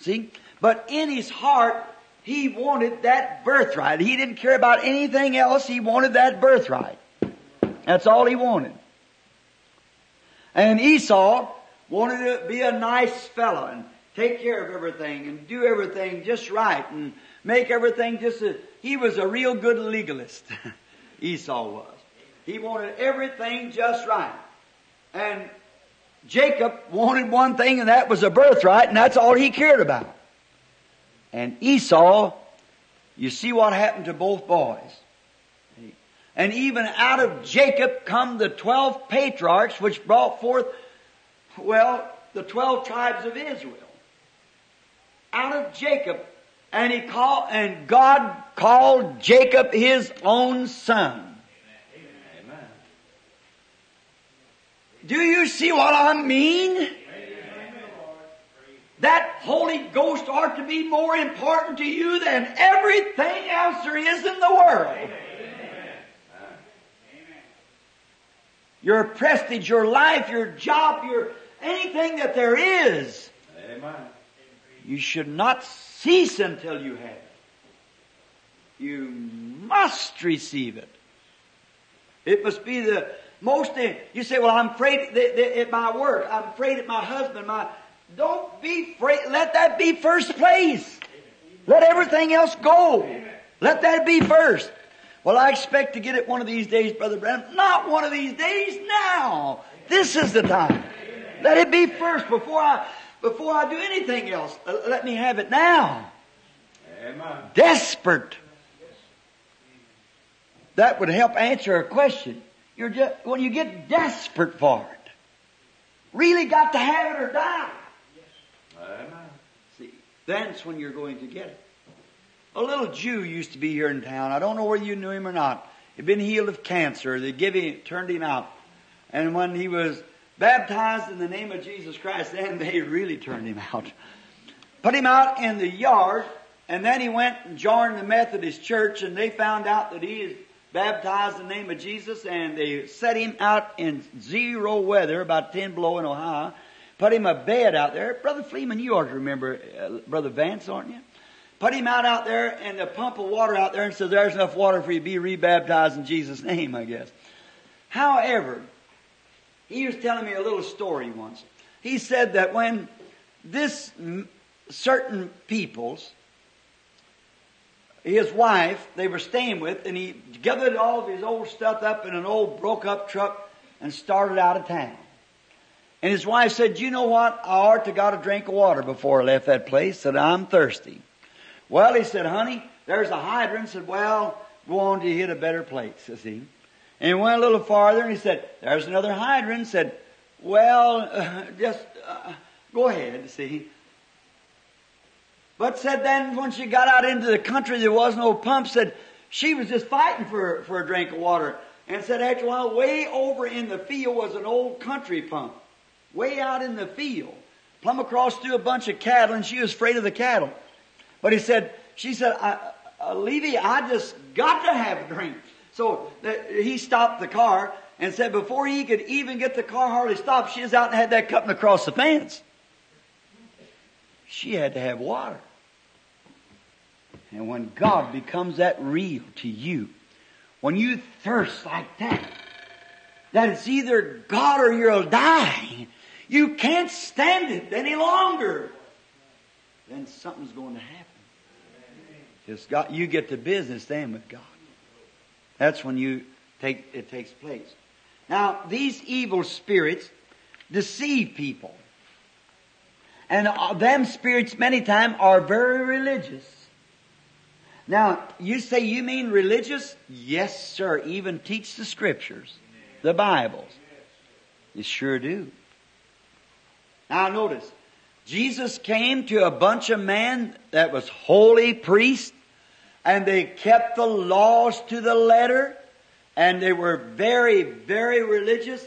See? But in his heart, he wanted that birthright. He didn't care about anything else. He wanted that birthright. That's all he wanted. And Esau wanted to be a nice fellow and take care of everything and do everything just right and make everything just a, he was a real good legalist. Esau was. He wanted everything just right. And Jacob wanted one thing and that was a birthright and that's all he cared about. And Esau, you see what happened to both boys. And even out of Jacob come the twelve patriarchs which brought forth, well, the twelve tribes of Israel. Out of Jacob, and he called, and God called Jacob his own son. Amen. Do you see what I mean? That Holy Ghost ought to be more important to you than everything else there is in the world. Your prestige, your life, your job, your anything that there is. Amen. You should not cease until you have it. You must receive it. It must be the most. Eh, you say, "Well, I'm afraid at my work. I'm afraid at my husband. My don't be afraid. Let that be first place. Let everything else go. Let that be first. Well, I expect to get it one of these days, Brother Branham. Not one of these days. Now, this is the time. Let it be first before I before I do anything else. Uh, Let me have it now. Amen. Desperate. That would help answer a question. You're just, when you get desperate for it, really got to have it or die. Amen. See, that's when you're going to get it. A little Jew used to be here in town. I don't know whether you knew him or not. He'd been healed of cancer. They give him, turned him out. And when he was baptized in the name of Jesus Christ, then they really turned him out. Put him out in the yard, and then he went and joined the Methodist church, and they found out that he is baptized in the name of Jesus, and they set him out in zero weather, about 10 below in Ohio, put him a bed out there. Brother Fleeman, you ought to remember uh, Brother Vance, aren't you? Put him out out there and a pump of water out there and said, there's enough water for you to be rebaptized in Jesus' name, I guess. However, he was telling me a little story once. He said that when this certain peoples, his wife, they were staying with, and he gathered all of his old stuff up in an old broke up truck and started out of town. And his wife said, you know what? I ought to got a drink of water before I left that place. Said, I'm thirsty. Well, he said, honey, there's a hydrant. Said, well, go on to hit a better place, says he. And he went a little farther and he said, there's another hydrant. He Said, well, uh, just uh, go ahead, see. But said then when she got out into the country, there was no pump. Said she was just fighting for, for a drink of water. And said after a while, way over in the field was an old country pump. Way out in the field. Plumb across through a bunch of cattle and she was afraid of the cattle. But he said, she said, I, uh, Levy, I just got to have a drink. So he stopped the car and said before he could even get the car hardly stopped, she was out and had that cutting across the fence. She had to have water. And when God becomes that real to you, when you thirst like that, that it's either God or you'll die, you can't stand it any longer, then something's going to happen. Got, you get to business then with God. That's when you take, it takes place. Now, these evil spirits deceive people. And uh, them spirits many times are very religious. Now, you say you mean religious? Yes, sir. Even teach the scriptures, the Bibles. You sure do. Now notice, Jesus came to a bunch of men that was holy priests, and they kept the laws to the letter, and they were very, very religious,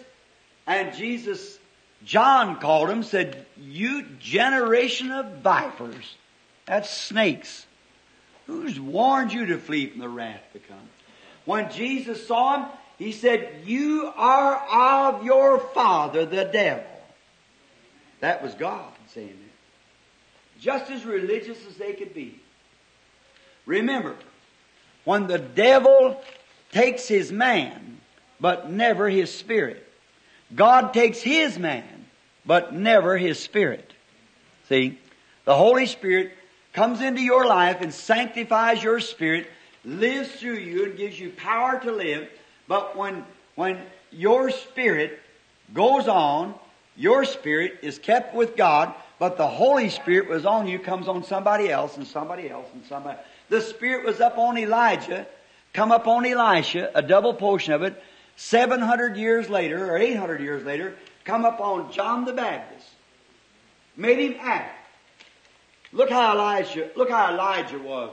and Jesus, John called them, said, you generation of vipers. That's snakes. Who's warned you to flee from the wrath to come? When Jesus saw him, he said, You are of your father, the devil. That was God saying that. Just as religious as they could be. Remember, when the devil takes his man, but never his spirit, God takes his man, but never his spirit. See? The Holy Spirit comes into your life and sanctifies your spirit, lives through you and gives you power to live. But when, when your spirit goes on, your spirit is kept with God, but the Holy Spirit was on you, comes on somebody else and somebody else and somebody. The Spirit was up on Elijah, come up on Elisha, a double portion of it, 700 years later, or 800 years later, come up on John the Baptist. Made him act. Look how Elijah, look how Elijah was.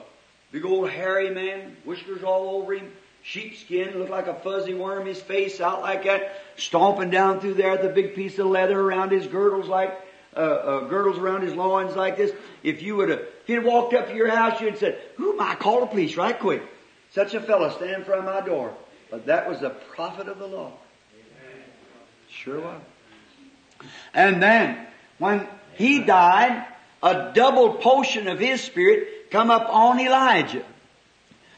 Big old hairy man, whiskers all over him, sheepskin, looked like a fuzzy worm, his face out like that, stomping down through there with a big piece of leather around his girdles like, uh, uh, girdles around his loins like this. If you would have, if he'd walked up to your house, you'd have said, who am I? Call the police right quick. Such a fellow standing in front of my door. But that was the prophet of the Lord. Sure was. And then, when he died, a double portion of his spirit come up on Elijah.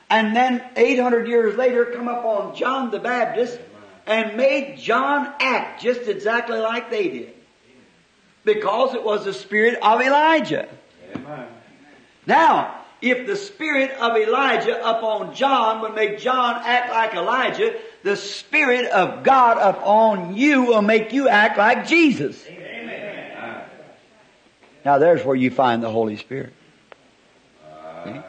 And then 800 years later come up on John the Baptist and made John act just exactly like they did. Because it was the spirit of Elijah. Amen. Now, if the spirit of Elijah upon John would make John act like Elijah, the spirit of God upon you will make you act like Jesus. Now there's where you find the Holy Spirit. See?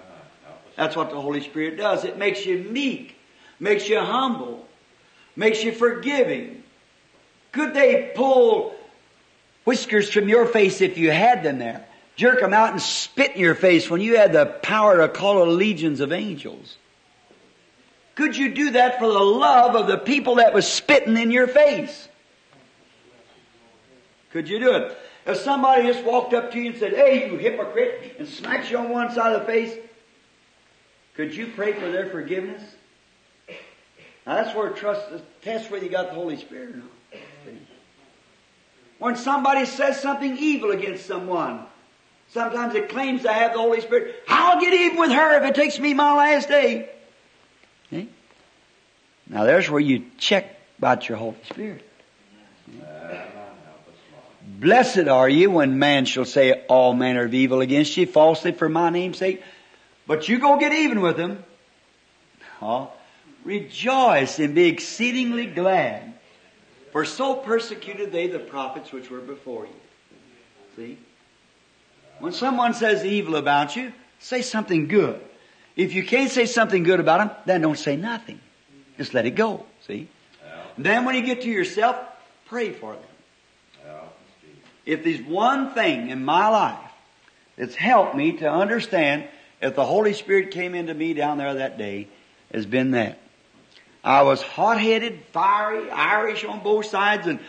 That's what the Holy Spirit does. It makes you meek, makes you humble, makes you forgiving. Could they pull whiskers from your face if you had them there? Jerk them out and spit in your face when you had the power to call legions of angels? Could you do that for the love of the people that was spitting in your face? Could you do it? If somebody just walked up to you and said, Hey, you hypocrite, and smacks you on one side of the face, could you pray for their forgiveness? Now that's where trust, test whether you got the Holy Spirit. When somebody says something evil against someone, sometimes it claims to have the Holy Spirit. I'll get even with her if it takes me my last day. See? Now there's where you check about your Holy Spirit. Blessed are you when man shall say all manner of evil against you falsely for my name's sake. But you go get even with. Oh, rejoice and be exceedingly glad. For so persecuted they the prophets which were before you. See? When someone says evil about you, say something good. If you can't say something good about them, then don't say nothing. Just let it go. See? Then when you get to yourself, pray for them. If there's one thing in my life that's helped me to understand if the Holy Spirit came into me down there that day, has been that. I was hot-headed, fiery, Irish on both sides, and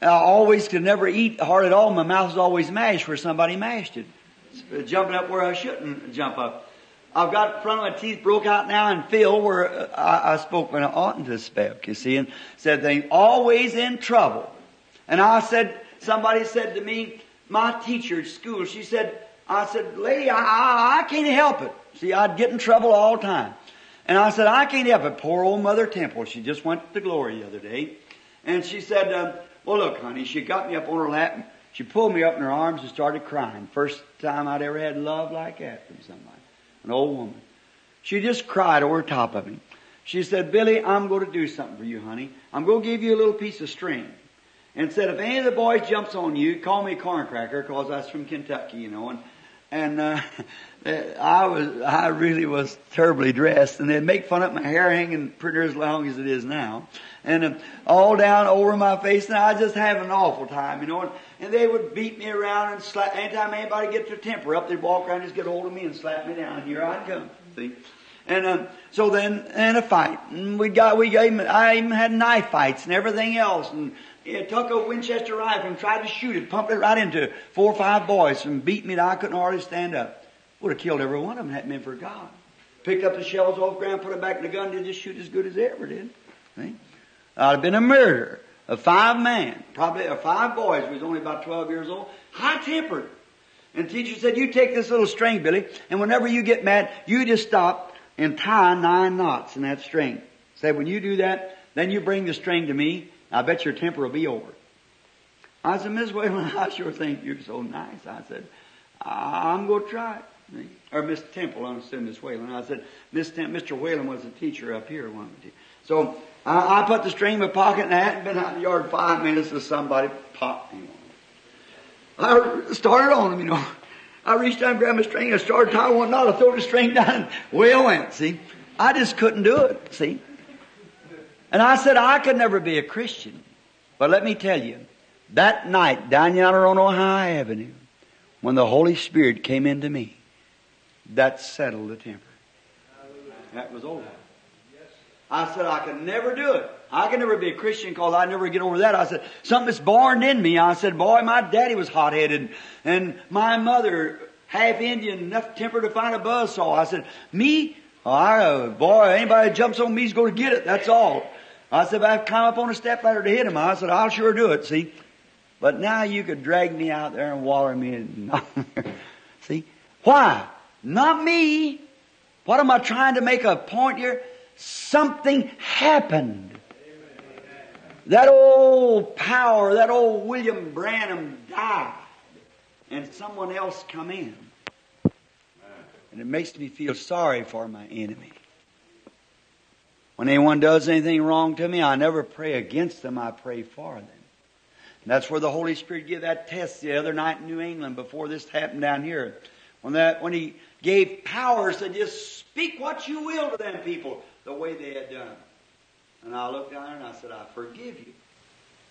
I always could never eat hard at all. My mouth was always mashed where somebody mashed it. Jumping up where I shouldn't jump up. I've got front of my teeth broke out now and filled where uh, I, I spoke when I oughtn't to speak, you see, and said they always in trouble. And I said, somebody said to me, my teacher at school, she said, I said, lady, I, I, I can't help it. See, I'd get in trouble all the time. And I said, I can't help it. Poor old Mother Temple. She just went to glory the other day. And she said, um, well look, honey, she got me up on her lap. and She pulled me up in her arms and started crying. First time I'd ever had love like that from somebody. An old woman. She just cried over top of me. She said, Billy, I'm going to do something for you, honey. I'm going to give you a little piece of string. And said, if any of the boys jumps on you, call me corncracker, cause that's from Kentucky, you know. And, and, uh, I was, I really was terribly dressed and they'd make fun of my hair hanging pretty as long as it is now. And uh, all down over my face and I just having an awful time, you know. And, and they would beat me around and slap, anytime anybody get their temper up, they'd walk around and just get hold of me and slap me down. Here I'd come, see. And um, so then, and a fight. And we got, we gave, I even had knife fights and everything else. And it took a Winchester rifle and tried to shoot it, pumped it right into four or five boys and beat me that I couldn't hardly stand up. Would have killed every one of them had it been for God. picked up the shells off ground, put them back in the gun, did just shoot as good as they ever did. See? I'd have been a murderer of five men, probably or five boys. who was only about 12 years old, high tempered. And the teacher said, you take this little string, Billy, and whenever you get mad, you just stop and tie nine knots in that string. Said, when you do that, then you bring the string to me. I bet your temper will be over. I said, Miss Whalen, I sure think you're so nice. I said, I'm going to try it. Or Miss Temple, I understood Miss Whalen. I said, Miss Tem- Mr. Whalen was a teacher up here. One so I, I put the string in my pocket and I hadn't been out in the yard five minutes and somebody popped me on I started on him, you know. I reached down, grabbed my string, and started tying one knot. I threw the string down, and I went. See, I just couldn't do it. See, and I said I could never be a Christian. But let me tell you, that night down yonder on Ohio Avenue, when the Holy Spirit came into me, that settled the temper. That was over. I said I could never do it. I could never be a Christian because I never get over that. I said, something's born in me. I said, boy, my daddy was hot-headed and my mother half Indian, enough temper to find a buzzsaw. I said, me? Oh, I, uh, boy, anybody jumps on me is going to get it. That's all. I said, if I climb up on a step ladder to hit him, I said, I'll sure do it, see. But now you could drag me out there and waller me and see? Why? Not me. What am I trying to make a point here? Something happened. That old power, that old William Branham died, and someone else come in. And it makes me feel sorry for my enemy. When anyone does anything wrong to me, I never pray against them, I pray for them. And that's where the Holy Spirit gave that test the other night in New England before this happened down here. When that, when He gave powers to just speak what you will to them people the way they had done. And I looked down and I said, I forgive you.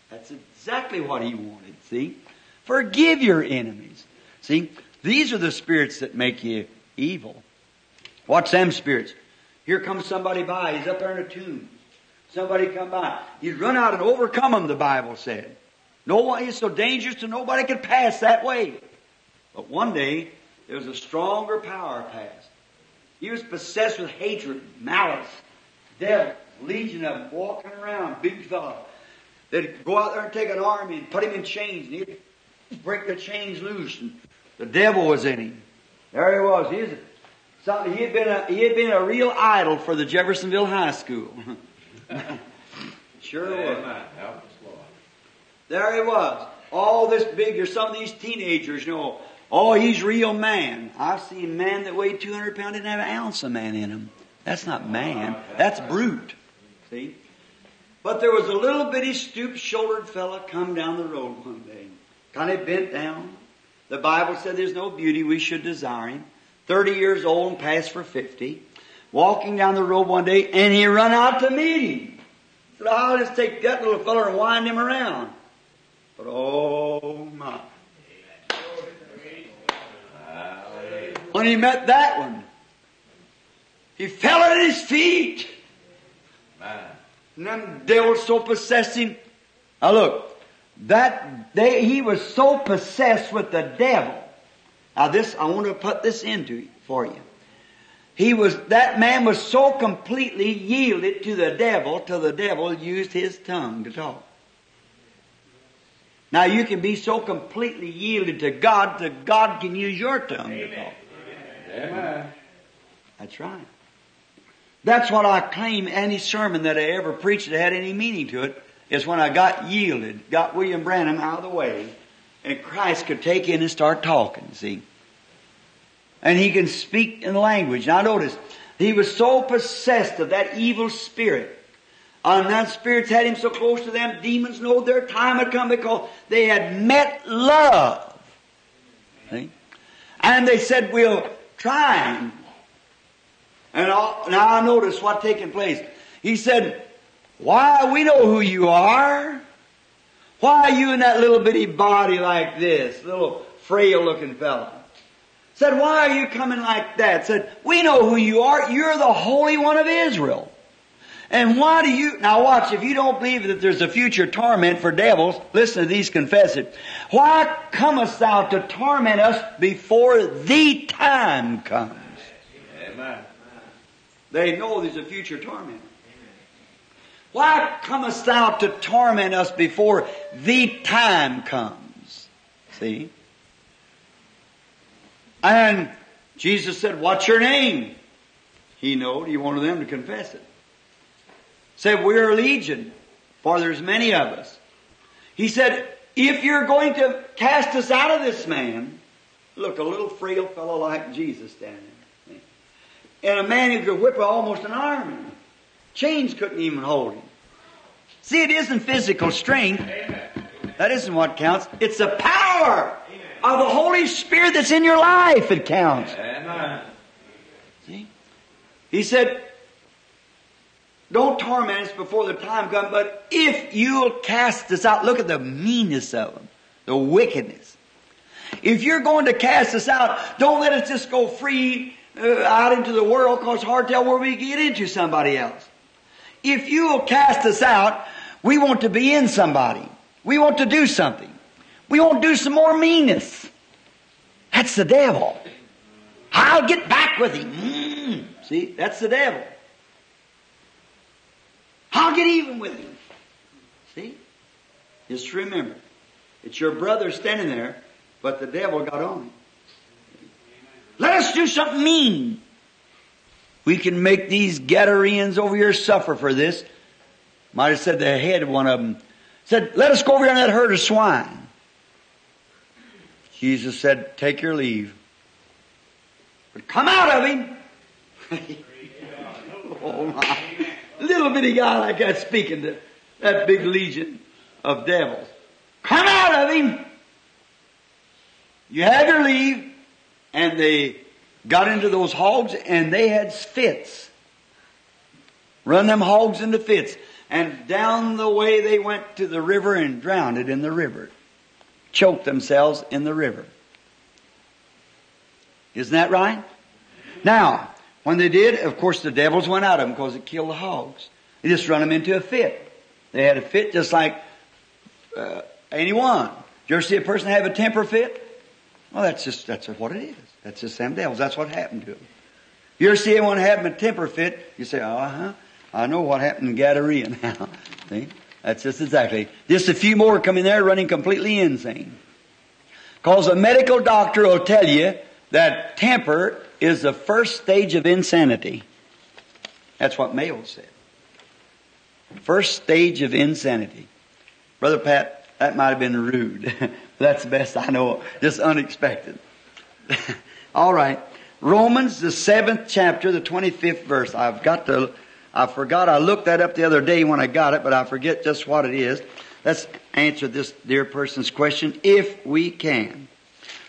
That's exactly what he wanted, see? Forgive your enemies. See? These are the spirits that make you evil. What's them spirits? Here comes somebody by. He's up there in a tomb. Somebody come by. You'd run out and overcome them, the Bible said. No one is so dangerous to nobody could pass that way. But one day, there was a stronger power passed. He was possessed with hatred, malice, devil, legion of them walking around, big fellow. They'd go out there and take an army and put him in chains, and he'd break the chains loose, and the devil was in him. There he was. He, was something, he, had been a, he had been a real idol for the Jeffersonville High School. sure was. There he was. All this big, there's some of these teenagers, you know, oh, he's real man. I've seen man that weighed 200 pounds didn't have an ounce of man in him. That's not man. That's brute. See? But there was a little bitty stoop-shouldered fella come down the road one day. Kind of bent down. The Bible said there's no beauty we should desire him. 30 years old and past for 50. Walking down the road one day and he run out to meet him. Said, oh, I'll just take that little fella and wind him around. But oh my. When he met that one, he fell at his feet. And them devils so possessed him. Now look, that they, he was so possessed with the devil. Now this, I want to put this into for you. He was, that man was so completely yielded to the devil till the devil used his tongue to talk. Now you can be so completely yielded to God that God can use your tongue Amen. to talk. That's right. That's what I claim any sermon that I ever preached that had any meaning to it is when I got yielded, got William Branham out of the way, and Christ could take in and start talking, see? And he can speak in language. Now notice, he was so possessed of that evil spirit. And that spirit's had him so close to them, demons know their time had come because they had met love. See? And they said, we'll try him. And all, now I notice what taking place. He said, why, we know who you are. Why are you in that little bitty body like this? Little frail looking fella. Said, why are you coming like that? Said, we know who you are. You're the Holy One of Israel. And why do you, now watch, if you don't believe that there's a future torment for devils, listen to these, confess it. Why comest thou to torment us before the time comes? Amen. They know there's a future torment. Why comest thou to torment us before the time comes? See? And Jesus said, What's your name? He knowed. He wanted them to confess it. Said, We're a legion, for there's many of us. He said, If you're going to cast us out of this man, look, a little frail fellow like Jesus standing there. And a man who could whip almost an army. Chains couldn't even hold him. See, it isn't physical strength. That isn't what counts. It's the power of the Holy Spirit that's in your life that counts. Amen. See? He said, don't torment us before the time comes, but if you'll cast us out, look at the meanness of them, the wickedness. If you're going to cast us out, don't let us just go free uh, out into the world because hard tell where we get into somebody else. If you will cast us out, we want to be in somebody. We want to do something. We want to do some more meanness. That's the devil. I'll get back with him. Mm. See, that's the devil. I'll get even with him. See? Just remember, it's your brother standing there, but the devil got on him. Let us do something mean. We can make these Gadareans over here suffer for this. Might have said the head of one of them said, let us go over here on that herd of swine. Jesus said, take your leave. But come out of him. oh my. Little bitty guy like that speaking to that big legion of devils. Come out of him. You had your leave. And they got into those hogs and they had fits. Run them hogs into fits. And down the way they went to the river and drowned it in the river. Choked themselves in the river. Isn't that right? Now, when they did, of course the devils went out of them because it killed the hogs. They just run them into a fit. They had a fit just like uh, anyone. Did you ever see a person have a temper fit? Well, that's just, that's what it is. That's just them devils. That's what happened to them. You ever see anyone having a temper fit? You say, uh huh. I know what happened in Gadara now. see? That's just exactly. Just a few more come in there running completely insane. Cause a medical doctor will tell you that temper is the first stage of insanity. That's what Mayo said. First stage of insanity. Brother Pat, that might have been rude. That's the best I know. Just unexpected. All right. Romans, the seventh chapter, the 25th verse. I've got to, I forgot, I looked that up the other day when I got it, but I forget just what it is. Let's answer this dear person's question if we can.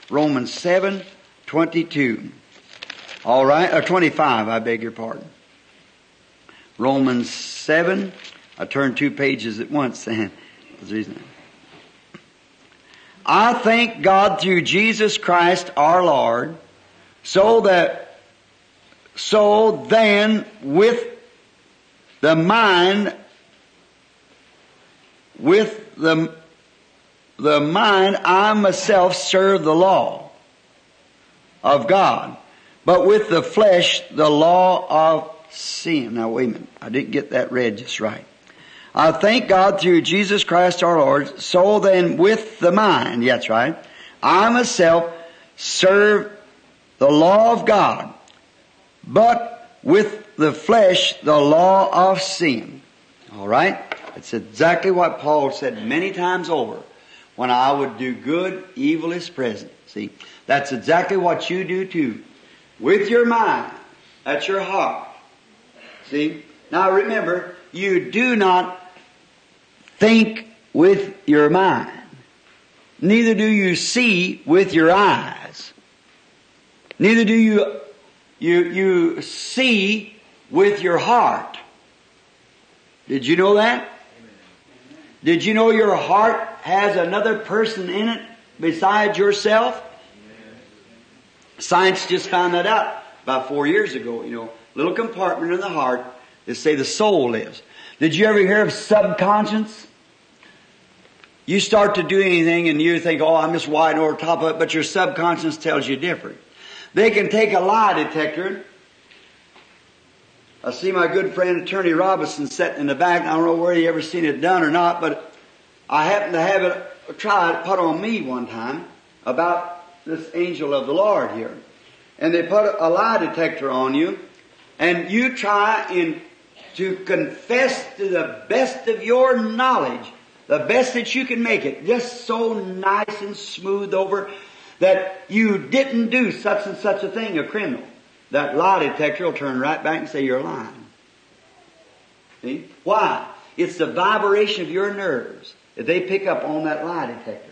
Romans 7, 22. All right, or 25, I beg your pardon. Romans 7, I turned two pages at once reason. I thank God through Jesus Christ our Lord, so that, so then with the mind, with the, the mind I myself serve the law of God, but with the flesh the law of sin. Now wait a minute, I didn't get that read just right. I thank God through Jesus Christ our Lord. So then with the mind, that's right, I myself serve the law of God, but with the flesh the law of sin. Alright? It's exactly what Paul said many times over. When I would do good, evil is present. See? That's exactly what you do too. With your mind. That's your heart. See? Now remember, you do not think with your mind. Neither do you see with your eyes. Neither do you, you, you see with your heart. Did you know that? Did you know your heart has another person in it besides yourself? Science just found that out about four years ago, you know. Little compartment in the heart that say the soul lives. Did you ever hear of subconscious? You start to do anything and you think, oh, I'm just wide over top of it, but your subconscious tells you different. They can take a lie detector I see my good friend Attorney Robinson sitting in the back. I don't know where he ever seen it done or not, but I happened to have it tried put on me one time about this angel of the Lord here. And they put a lie detector on you, and you try in, to confess to the best of your knowledge, the best that you can make it, just so nice and smooth over that you didn't do such and such a thing, a criminal. That lie detector will turn right back and say you're lying. See? Why? It's the vibration of your nerves that they pick up on that lie detector.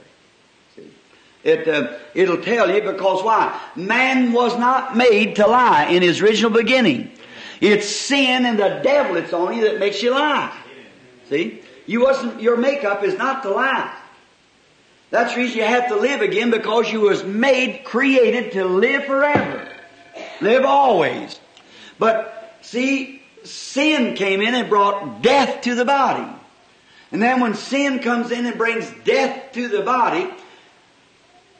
It, uh, it'll tell you because why? Man was not made to lie in his original beginning. It's sin and the devil that's on you that makes you lie. See? You wasn't, your makeup is not to lie. That's the reason you have to live again because you was made, created to live forever. Live always. But see, sin came in and brought death to the body. And then when sin comes in and brings death to the body,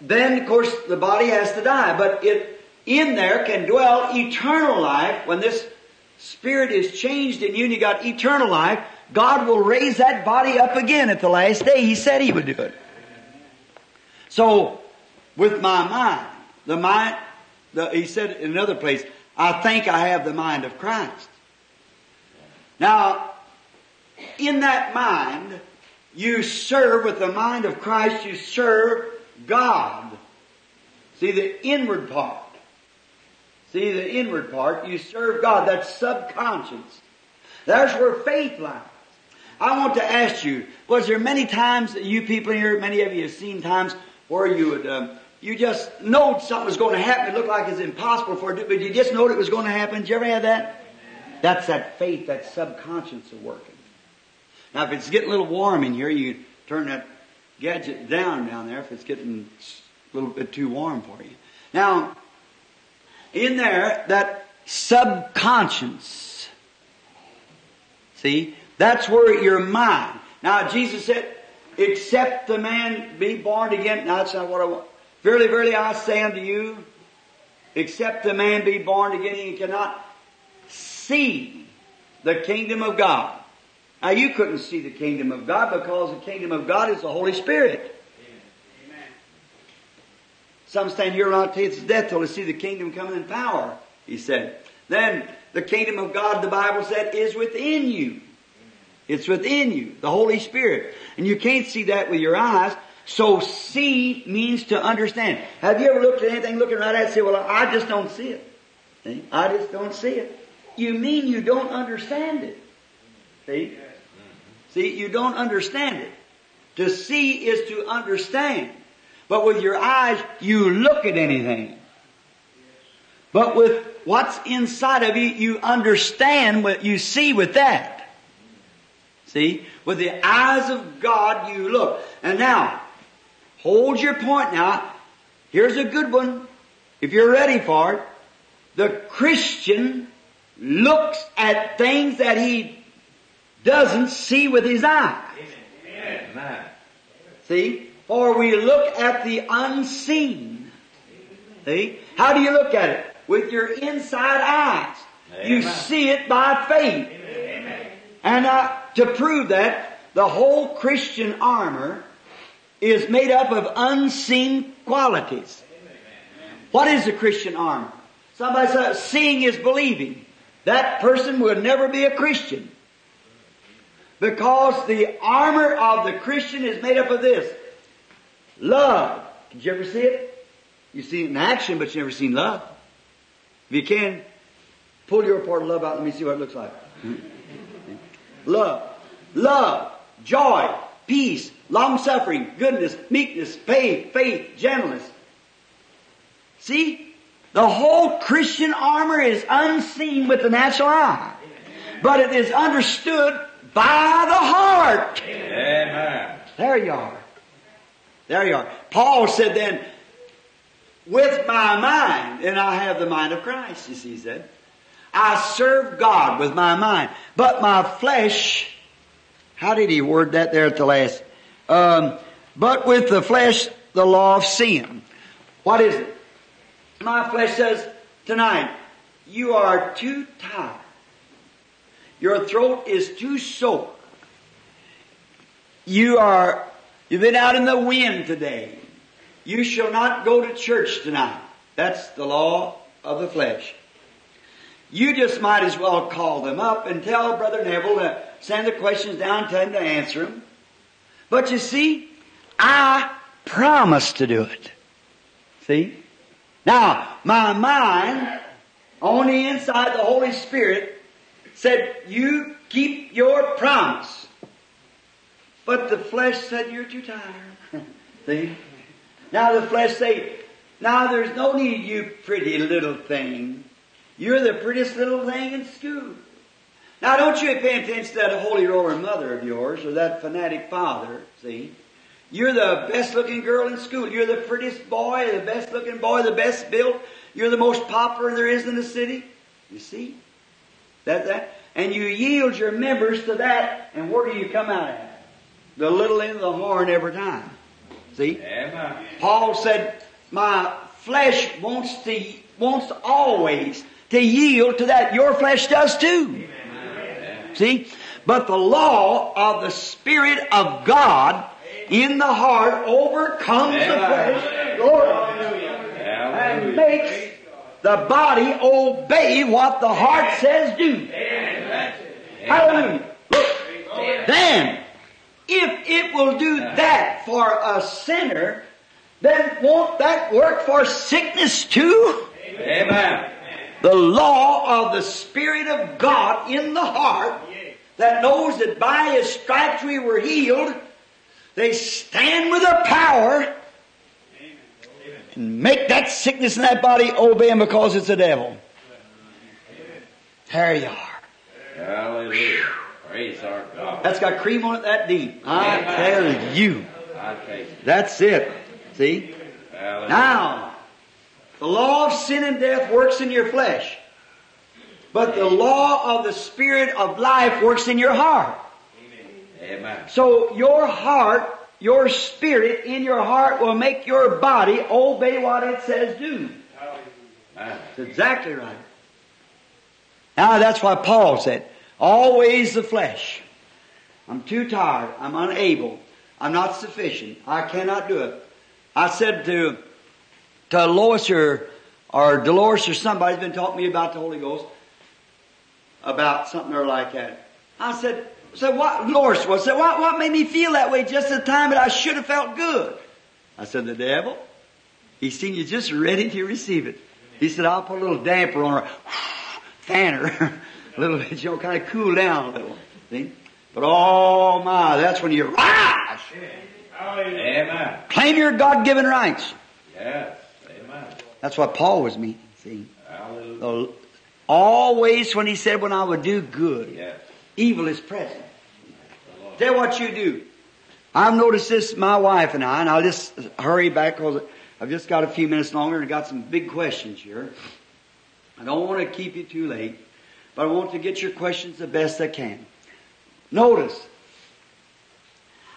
then of course the body has to die. But it, in there can dwell eternal life. When this spirit is changed in you and you got eternal life, God will raise that body up again at the last day. He said He would do it. So, with my mind, the mind, the, he said in another place, I think I have the mind of Christ. Now, in that mind, you serve with the mind of Christ, you serve God. See the inward part. See the inward part, you serve God. That's subconscious. There's where faith lies. I want to ask you, was there many times that you people here, many of you have seen times where you would, um, you just know something was going to happen. It looked like it's impossible for it, but you just know it was going to happen. Did you ever have that? That's that faith, that subconscious of working. Now, if it's getting a little warm in here, you turn that gadget down down there if it's getting a little bit too warm for you. Now, in there, that subconscious, see, that's where your mind. Now, Jesus said, except the man be born again. Now, that's not what I want. Verily, verily, I say unto you, except the man be born again, he cannot see the kingdom of God. Now, you couldn't see the kingdom of God because the kingdom of God is the Holy Spirit. Amen. Some stand here taste his death till they see the kingdom coming in power, he said. Then the kingdom of God, the Bible said, is within you. It's within you, the Holy Spirit. And you can't see that with your eyes. So see means to understand. Have you ever looked at anything looking right at it and say, well, I just don't see it. See? I just don't see it. You mean you don't understand it. See? See, you don't understand it. To see is to understand. But with your eyes, you look at anything. But with what's inside of you, you understand what you see with that. See? With the eyes of God you look. And now, hold your point now. Here's a good one. If you're ready for it. The Christian looks at things that he doesn't see with his eyes. Amen. See? For we look at the unseen. See? How do you look at it? With your inside eyes. You see it by faith. And uh, to prove that, the whole Christian armor is made up of unseen qualities. What is the Christian armor? Somebody says seeing is believing. That person would never be a Christian. Because the armor of the Christian is made up of this. Love. Did you ever see it? You see it in action, but you never seen love. If you can, pull your part of love out. Let me see what it looks like. Love. Love. Joy. Peace. Long suffering. Goodness. Meekness. Faith. Faith. Gentleness. See? The whole Christian armor is unseen with the natural eye. But it is understood by the heart. Amen. There you are. There you are. Paul said then, with my mind, and I have the mind of Christ, you see, he said. I serve God with my mind, but my flesh, how did he word that there at the last? Um, but with the flesh, the law of sin. What is it? My flesh says, tonight, you are too tired Your throat is too sore. You are, you've been out in the wind today. You shall not go to church tonight. That's the law of the flesh. You just might as well call them up and tell Brother Neville to send the questions down, tell him to answer them. But you see, I promised to do it. See? Now, my mind, on the inside, the Holy Spirit said, you keep your promise. But the flesh said, you're too tired. See? Now the flesh say, now there's no need, you pretty little thing. You're the prettiest little thing in school. Now don't you pay attention to that holy roller mother of yours or that fanatic father, see? You're the best looking girl in school. You're the prettiest boy, the best looking boy, the best built. You're the most popular there is in the city. You see? That, that. And you yield your members to that, and where do you come out at? The little end of the horn every time. See? Amen. Paul said, my flesh wants to, wants always to yield to that. Your flesh does too. See? But the law of the Spirit of God in the heart overcomes the flesh. Lord, and makes the body obey what the heart says do. Hallelujah. Look. Then, if it will do that for a sinner, then won't that work for sickness too? Amen. The law of the Spirit of God in the heart that knows that by His stripes we were healed, they stand with a power make that sickness in that body obey Him because it's the devil. There you are. Hallelujah. Praise our God. That's got cream on it that deep. I tell you. That's it. See? Hallelujah. Now, the law of sin and death works in your flesh. But the law of the Spirit of life works in your heart. Amen. So your heart, your spirit in your heart will make your body obey what it says do. That's exactly right. Now that's why Paul said, always the flesh. I'm too tired. I'm unable. I'm not sufficient. I cannot do it. I said to, to Loyce or, or Dolores or somebody's been talking to me about the Holy Ghost, about something or like that. I said, said what, was, said, what, what made me feel that way just at the time that I should have felt good? I said, the devil. He seen you just ready to receive it. He said, I'll put a little damper on her, fan her, a little bit, you know, kind of cool down a little. See? But oh my, that's when you rise. Amen. Claim your God-given rights. Yes. Amen. That's what Paul was meaning, see. Hallelujah. Always when he said when I would do good, Yes. Evil is present. Tell what you do. I've noticed this, my wife and I, and I'll just hurry back because I've just got a few minutes longer and got some big questions here. I don't want to keep you too late, but I want to get your questions the best I can. Notice,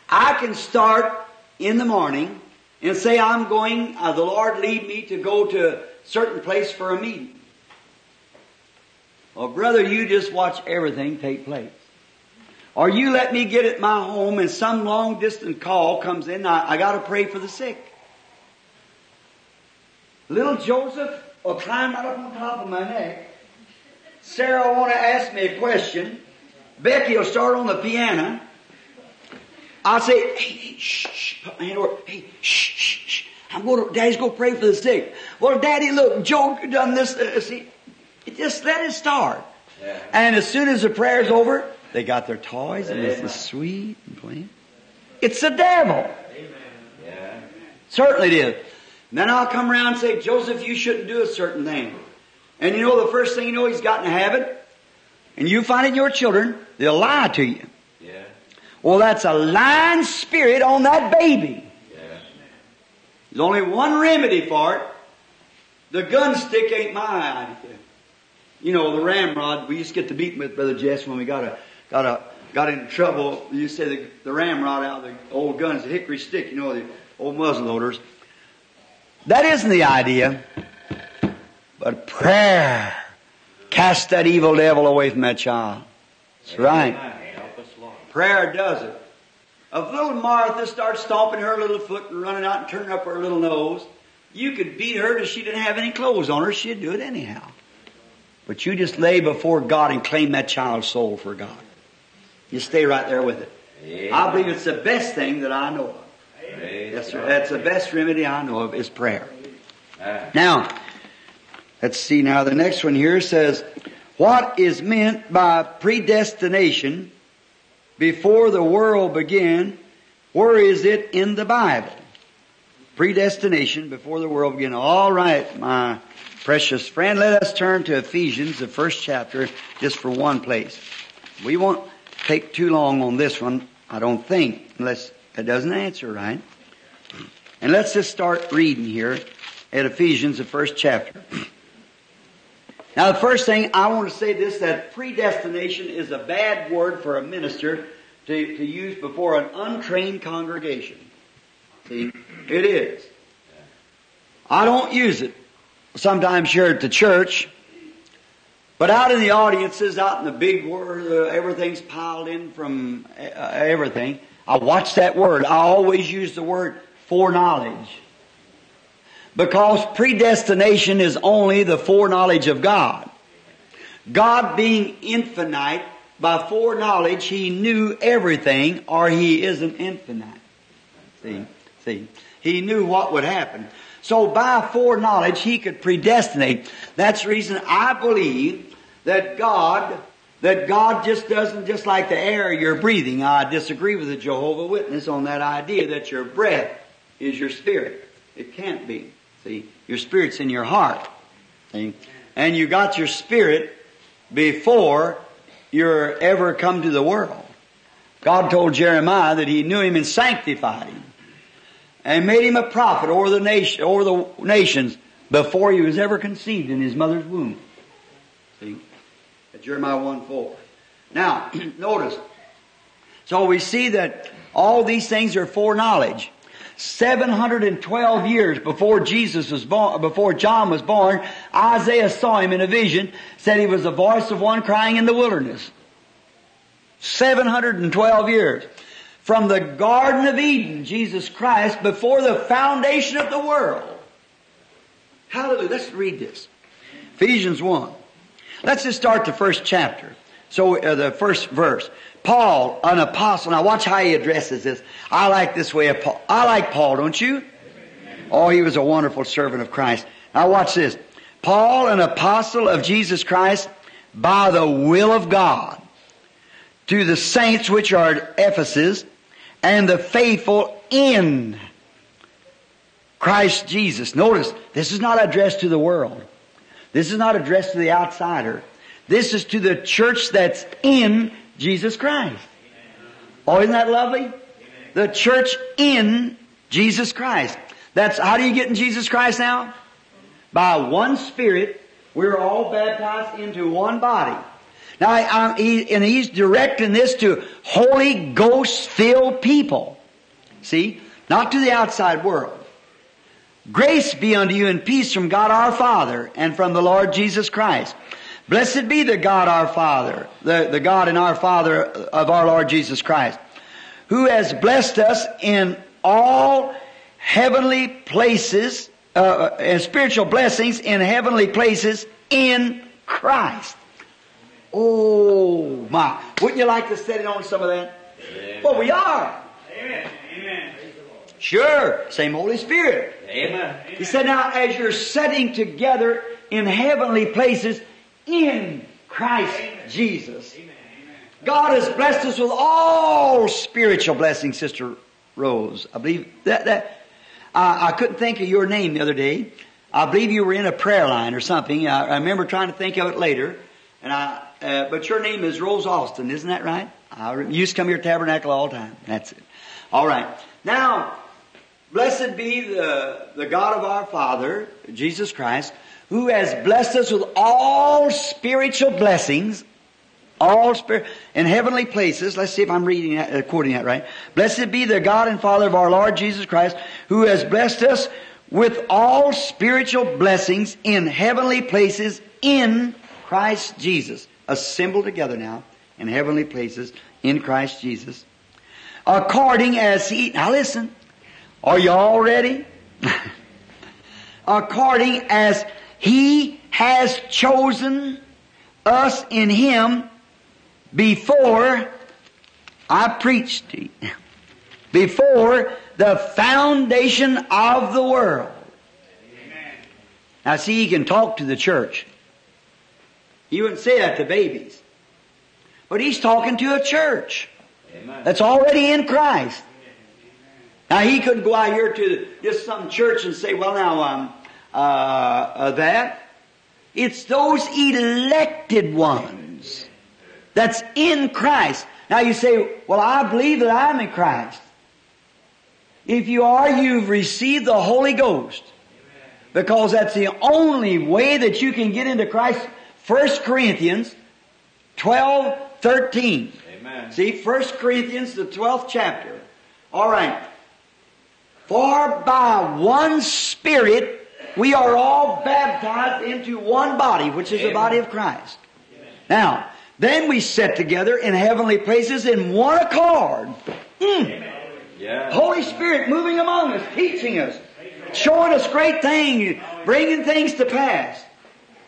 I can start in the morning and say I'm going, uh, the Lord lead me to go to a certain place for a meeting. Well, brother, you just watch everything take place. Or you let me get at my home and some long distance call comes in, I, I gotta pray for the sick. Little Joseph will climb right up on top of my neck. Sarah will want to ask me a question. Becky will start on the piano. I'll say, hey, hey, shh, shh, put my hand over, hey, shh, shh, shh. I'm going to, Daddy's going to pray for the sick. Well, Daddy, look, Joe done this, uh, see, just let it start. Yeah. And as soon as the prayer's over, they got their toys and this is sweet and playing. It's the devil. Amen. Yeah. Certainly it is. And then I'll come around and say, Joseph, you shouldn't do a certain thing. And you know the first thing you know, he's got in a habit. And you find it in your children, they'll lie to you. Yeah. Well, that's a lying spirit on that baby. Yeah. There's only one remedy for it. The gun stick ain't my idea. You know, the ramrod, we used to get to beating with Brother Jess when we got a, got a, got into trouble. We used to say the, the ramrod out of the old guns, the hickory stick, you know, the old muzzle loaders. That isn't the idea. But prayer cast that evil devil away from that child. That's right. Amen. Help us, Lord. Prayer does it. If little Martha starts stomping her little foot and running out and turning up her little nose, you could beat her till she didn't have any clothes on her. She'd do it anyhow. But you just lay before God and claim that child's soul for God. You stay right there with it. Amen. I believe it's the best thing that I know of. Praise Yes, sir. That's the best remedy I know of is prayer. Amen. Now, let's see now. The next one here says, what is meant by predestination before the world began? Where is it in the Bible? Predestination before the world began. All right, my precious friend, let us turn to Ephesians, the first chapter, just for one place. We won't take too long on this one, I don't think, unless it doesn't answer right. And let's just start reading here at Ephesians, the first chapter. Now, the first thing I want to say this that predestination is a bad word for a minister to, to use before an untrained congregation. See, it is. I don't use it sometimes here at the church, but out in the audiences, out in the big world, uh, everything's piled in from uh, everything. I watch that word. I always use the word foreknowledge. Because predestination is only the foreknowledge of God. God being infinite, by foreknowledge, He knew everything, or He isn't infinite. See? See? He knew what would happen. So by foreknowledge, He could predestinate. That's the reason I believe that God, that God just doesn't just like the air you're breathing. I disagree with the Jehovah Witness on that idea that your breath is your spirit. It can't be. See, your spirit's in your heart. See? And you got your spirit before you're ever come to the world. God told Jeremiah that He knew him and sanctified him and made him a prophet over the nation, over the nations before he was ever conceived in his mother's womb. See? At Jeremiah 1 4. Now, notice. So we see that all these things are foreknowledge. 712 years before Jesus was born, before John was born, Isaiah saw him in a vision, said he was the voice of one crying in the wilderness. 712 years. From the Garden of Eden, Jesus Christ, before the foundation of the world. Hallelujah. Let's read this. Ephesians 1. Let's just start the first chapter. So, uh, the first verse. Paul, an apostle. Now watch how he addresses this. I like this way of Paul. I like Paul, don't you? Oh, he was a wonderful servant of Christ. Now watch this. Paul, an apostle of Jesus Christ, by the will of God, to the saints which are at Ephesus, and the faithful in Christ Jesus. Notice, this is not addressed to the world. This is not addressed to the outsider. This is to the church that's in Jesus Christ. Oh, isn't that lovely? The church in Jesus Christ. That's, how do you get in Jesus Christ now? By one Spirit, we're all baptized into one body. Now, I, he, and he's directing this to Holy Ghost filled people. See? Not to the outside world. Grace be unto you and peace from God our Father and from the Lord Jesus Christ. Blessed be the God our Father, the, the God and our Father of our Lord Jesus Christ, who has blessed us in all heavenly places, uh, and spiritual blessings in heavenly places in Christ. Oh my. Wouldn't you like to set it on some of that? Well, we are. Amen. Amen. Sure. Same Holy Spirit. Amen. He said, now as you're setting together in heavenly places in Christ Jesus, God has blessed us with all spiritual blessings, Sister Rose. I believe that, that, uh, I couldn't think of your name the other day. I believe you were in a prayer line or something. I, I remember trying to think of it later. And I, uh, but your name is Rose Austin, isn't that right? I re- you used to come here to Tabernacle all the time. That's it. All right. Now, blessed be the, the God of our Father, Jesus Christ, who has blessed us with all spiritual blessings, all spirit in heavenly places. Let's see if I'm reading that, uh, quoting that right. Blessed be the God and Father of our Lord Jesus Christ, who has blessed us with all spiritual blessings in heavenly places in Christ Jesus. Assembled together now in heavenly places in Christ Jesus. According as he, now listen, are you all ready? According as he has chosen us in him before I preached to you. Before the foundation of the world. Now see, he can talk to the church. He wouldn't say that to babies. But he's talking to a church Amen. that's already in Christ. Now he couldn't go out here to just some church and say, well now, um, uh, uh, that. It's those elected ones that's in Christ. Now you say, well I believe that I'm in Christ. If you are, you've received the Holy Ghost. Because that's the only way that you can get into Christ. 1 Corinthians 12, 13. Amen. See, 1 Corinthians, the 12th chapter. Alright. For by one Spirit we are all baptized into one body, which is the body of Christ. Now, then we sit together in heavenly places in one accord. Mm. Yeah. Holy Spirit moving among us, teaching us, showing us great things, bringing things to pass.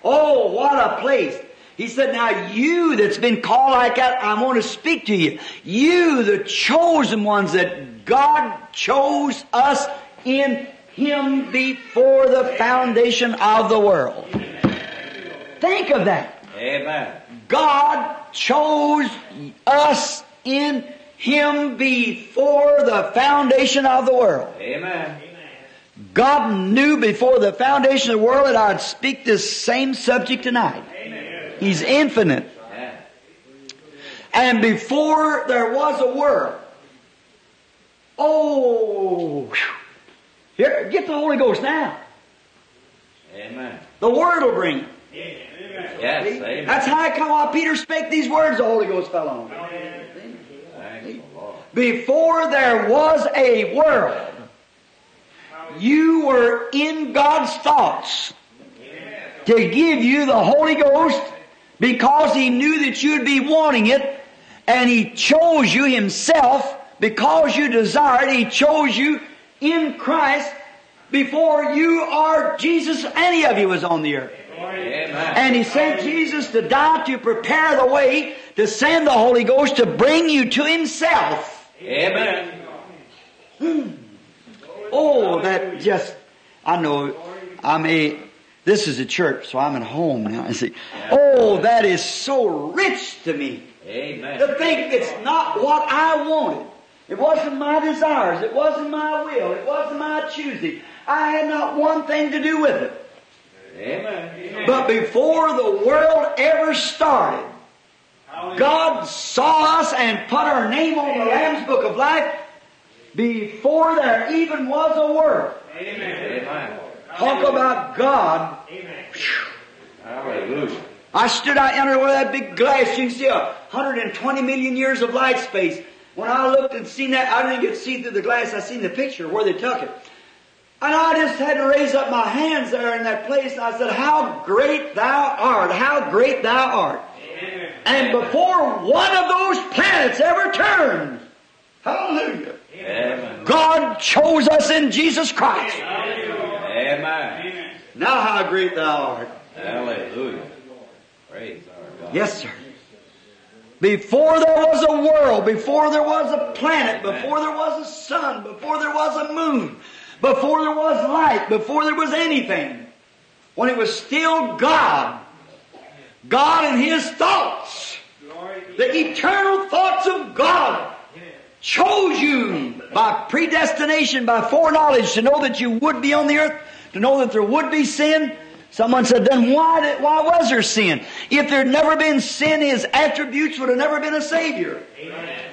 Oh, what a place. He said, now you that's been called like that, I want to speak to you. You, the chosen ones that God chose us in Him before the foundation of the world. Think of that. Amen. God chose us in Him before the foundation of the world. Amen. God knew before the foundation of the world that I'd speak this same subject tonight. He's infinite. Yeah. And before there was a world, oh, whew. here, get the Holy Ghost now. Amen. The Word will bring it. Yes. Amen. That's how I come while Peter spake these words, the Holy Ghost fell on him. Thank the Lord. Before there was a world, you were in God's thoughts to give you the Holy Ghost because He knew that you'd be wanting it and He chose you Himself because you desired. He chose you in Christ before you or Jesus, any of you was on the earth. Amen. And He sent Jesus to die to prepare the way to send the Holy Ghost to bring you to Himself. Amen. Hmm. Oh, that just, I know, I may, this is a church, so I'm at home now. I see. Oh, that is so rich to me. Amen. To think it's not what I wanted. It wasn't my desires. It wasn't my will. It wasn't my choosing. I had not one thing to do with it. Amen. But before the world ever started, God saw us and put our name on the Lamb's Book of Life before there even was a word. Amen. Talk about God. Hallelujah. I stood out under one of that big glass. You can see a 120 million years of light space. When I looked and seen that, I didn't get to see through the glass. I seen the picture where they took it. And I just had to raise up my hands there in that place. And I said, How great thou art! How great thou art! And before one of those planets ever turned, hallelujah, Amen. God chose us in Jesus Christ. Amen. Now how great thou art. Hallelujah. Praise our God. Yes, sir. Before there was a world, before there was a planet, before there was a sun, before there was a moon, before there was light, before there was anything, when it was still God, God and His thoughts, the eternal thoughts of God, chose you by predestination, by foreknowledge to know that you would be on the earth, to know that there would be sin. Someone said, then why did, why was there sin? If there had never been sin, His attributes would have never been a Savior.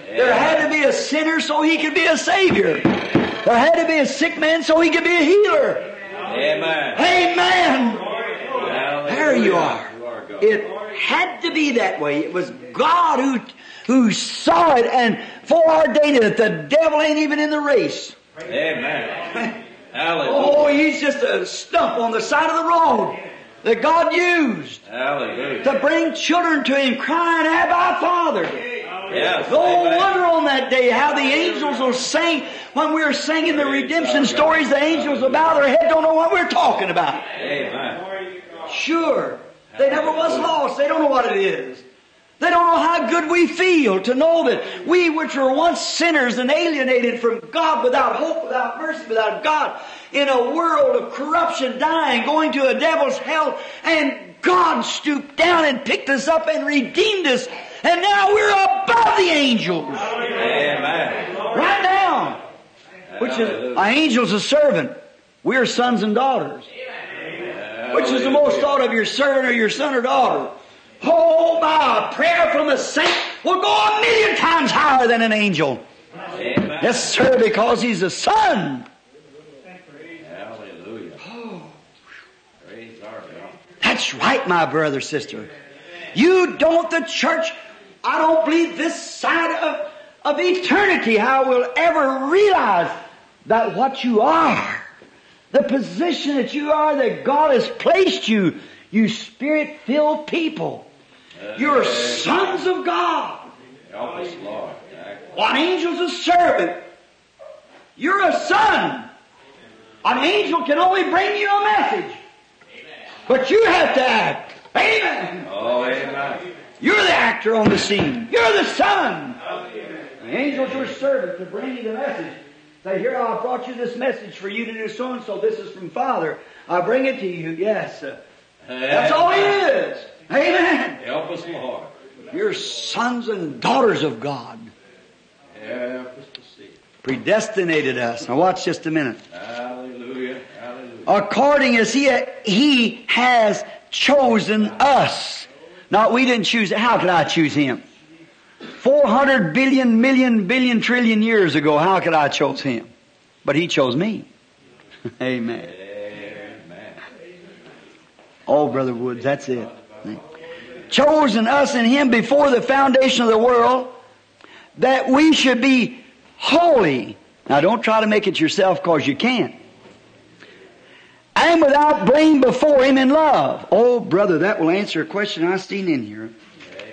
There had to be a sinner so He could be a Savior. There had to be a sick man so He could be a healer. Amen. Amen. Hallelujah. There you are. You are God. It had to be that way. It was God who, who saw it and foreordained it. The devil ain't even in the race. Amen. Oh, he's just a stump on the side of the road. that God used Hallelujah. to bring children to Him crying, Abba, Father. Yes. No Amen. wonder on that day how the angels will sing when we are singing the redemption stories. The angels will bow their head, don't know what we're talking about. Amen. Sure, they never was lost. They don't know what it is. They don't know how good we feel to know that we, which were once sinners and alienated from God, without hope, without mercy, without God, in a world of corruption, dying, going to a devil's hell, and God stooped down and picked us up and redeemed us, and now we're above the angels. Amen. Right now. Which is, an angel's a servant. We're sons and daughters. Which is the most thought of your servant or your son or daughter? Oh, my, a prayer from a saint will go a million times higher than an angel. Amen. Yes, sir, because he's a son. Hallelujah. That's right, my brother, sister. You don't, the church, I don't believe this side of, of eternity, how we'll ever realize that what you are, the position that you are, that God has placed you, you spirit filled people. You're sons of God. Help us, Lord. An angel's a servant. You're a son. An angel can only bring you a message. But you have to act. Amen. Oh, amen. You're the actor on the scene. You're the son. The angel's your servant to bring you the message. Say, here I brought you this message for you to do so and so. This is from Father. I bring it to you. Yes. That's all he is. Amen. Help us, Lord. You're sons and daughters of God. Help us to see. Predestinated us. Now watch just a minute. Hallelujah. Hallelujah. according as he, he has chosen us. Now, we didn't choose, how could I choose him? 400 billion, million, billion, trillion years ago, how could I chose him? But he chose me. Amen. Amen. Oh, Brother Woods, that's it. Chosen us in him before the foundation of the world that we should be holy. Now, don't try to make it yourself because you can't. And without blame before him in love. Oh, brother, that will answer a question I seen in here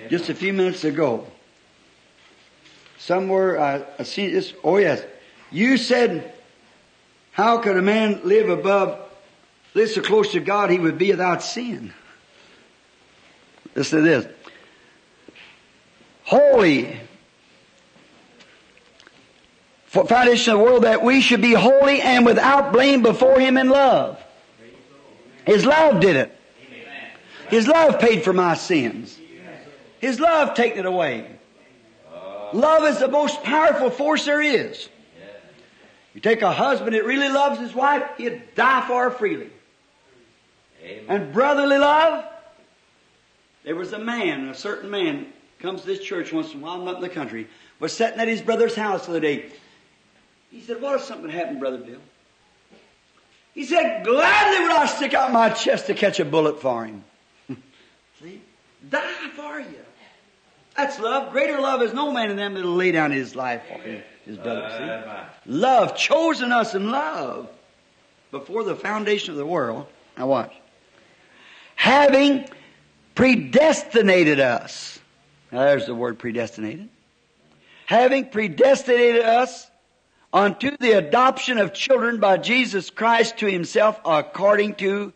just a few minutes ago. Somewhere I, I seen this. Oh, yes. You said, how could a man live above, live so close to God he would be without sin? Listen to this. Holy. For foundation of the world that we should be holy and without blame before him in love. His love did it. His love paid for my sins. His love taken it away. Love is the most powerful force there is. You take a husband that really loves his wife, he'd die for her freely. Amen. And brotherly love, there was a man, a certain man, comes to this church once in a while, I'm up in the country, was sitting at his brother's house the other day. He said, What if something happened, Brother Bill? He said, Gladly would I stick out my chest to catch a bullet for him. See? Die for you. That's love. Greater love is no man in them that'll lay down his life for his, his brother. See? Love, chosen us in love before the foundation of the world. Now watch. Having predestinated us. Now there's the word predestinated. Having predestinated us unto the adoption of children by Jesus Christ to himself according to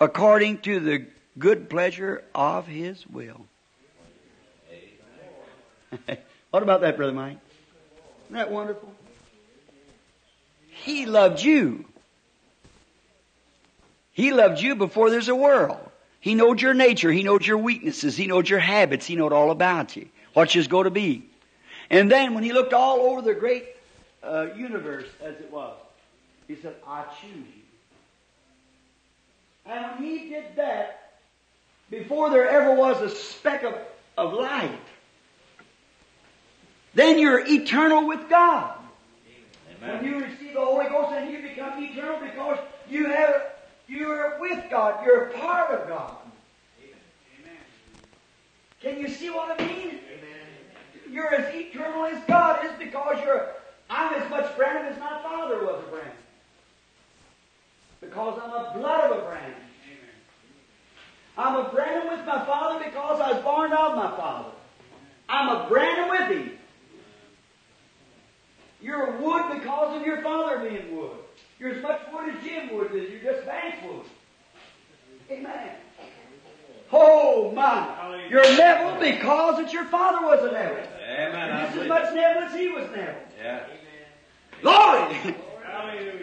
according to the good pleasure of his will. what about that, Brother Mike? Isn't that wonderful? He loved you. He loved you before there's a world. He knows your nature. He knows your weaknesses. He knows your habits. He knows all about you. What you's going to be. And then when he looked all over the great uh, universe as it was, he said, I choose you. And when he did that, before there ever was a speck of, of light, then you're eternal with God. When you receive the Holy Ghost, and you become eternal because you have you are with God. You're a part of God. Can you see what I mean? You're as eternal as God is because you're. I'm as much Branham as my father was a Branham. because I'm a blood of Abraham. I'm a Branham with my father because I was born of my father. I'm a Branham with him. You're a wood because of your father being wood. You're as much wood as Jim wood is. You're just Banks wood. Amen. Oh my! You're Neville because that your father was a Neville. Amen. You're just as much. Neville as he was Neville. Yeah. Glory!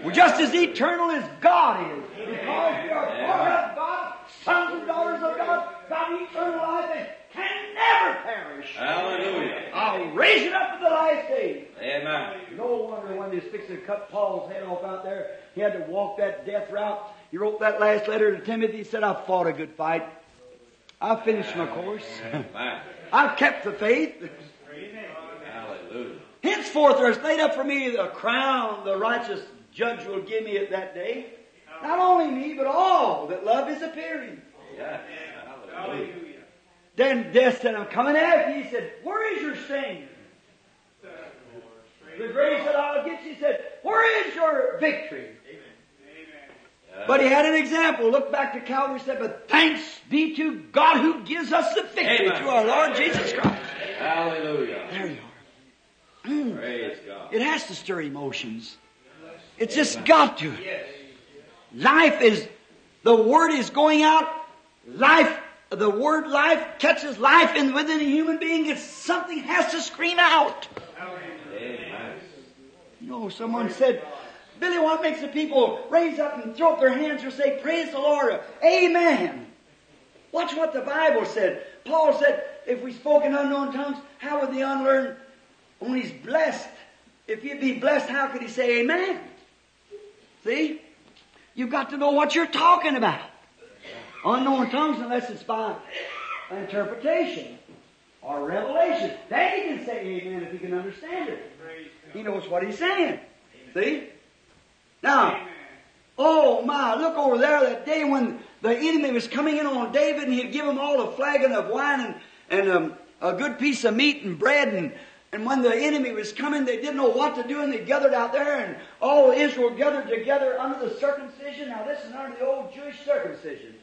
Well, just as eternal as God is. Because we are born of God, sons and daughters of God, got eternal life and can never perish. Hallelujah. I'll raise it up to the last day. Amen. No wonder when they was fixing to cut Paul's head off out there, he had to walk that death route. He wrote that last letter to Timothy. He said, I fought a good fight. I finished my course. I've kept the faith. Hallelujah. Henceforth there is laid up for me the crown the righteous judge will give me at that day. Not only me, but all that love is appearing. Yeah. Hallelujah. Then death said, I'm coming after you. He said, Where is your sting? The grace that I'll get you he said, Where is your victory? But he had an example. Look back to Calvary said, But thanks be to God who gives us the victory Amen. through our Lord Jesus Christ. Hallelujah. There you are. Praise God. It has to stir emotions. It's just got to. Life is, the word is going out. Life, the word life catches life in within a human being. It's something has to scream out. Amen. You know, someone said, Billy, what makes the people raise up and throw up their hands or say, Praise the Lord, Amen? Watch what the Bible said. Paul said, if we spoke in unknown tongues, how would the unlearned, when he's blessed, if he'd be blessed, how could he say amen? See? You've got to know what you're talking about. Unknown tongues, unless it's by interpretation or revelation. Then he can say amen if he can understand it. He knows what he's saying. See? Now, oh my, look over there that day when the enemy was coming in on David and he'd give him all a flagon of wine and, and um, a good piece of meat and bread and and when the enemy was coming, they didn't know what to do, and they gathered out there, and all Israel gathered together under the circumcision. Now, this is under the old Jewish circumcision.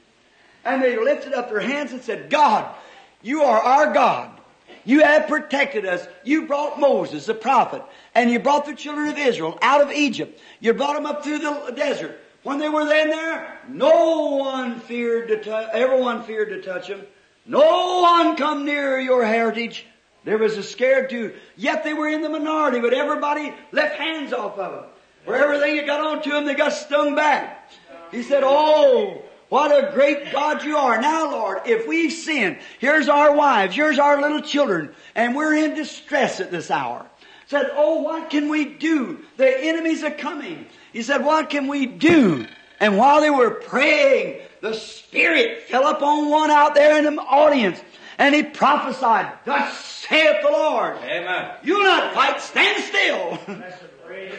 And they lifted up their hands and said, God, you are our God. You have protected us. You brought Moses, the prophet, and you brought the children of Israel out of Egypt. You brought them up through the desert. When they were then there, no one feared to touch, everyone feared to touch them. No one come near your heritage. There was a scared to, yet they were in the minority, but everybody left hands off of them. Wherever they got onto them, they got stung back. He said, Oh, what a great God you are. Now, Lord, if we sin, here's our wives, here's our little children, and we're in distress at this hour. Said, Oh, what can we do? The enemies are coming. He said, What can we do? And while they were praying, the Spirit fell upon one out there in the audience, and he prophesied, Thus saith the Lord. Amen. You'll not fight, stand still.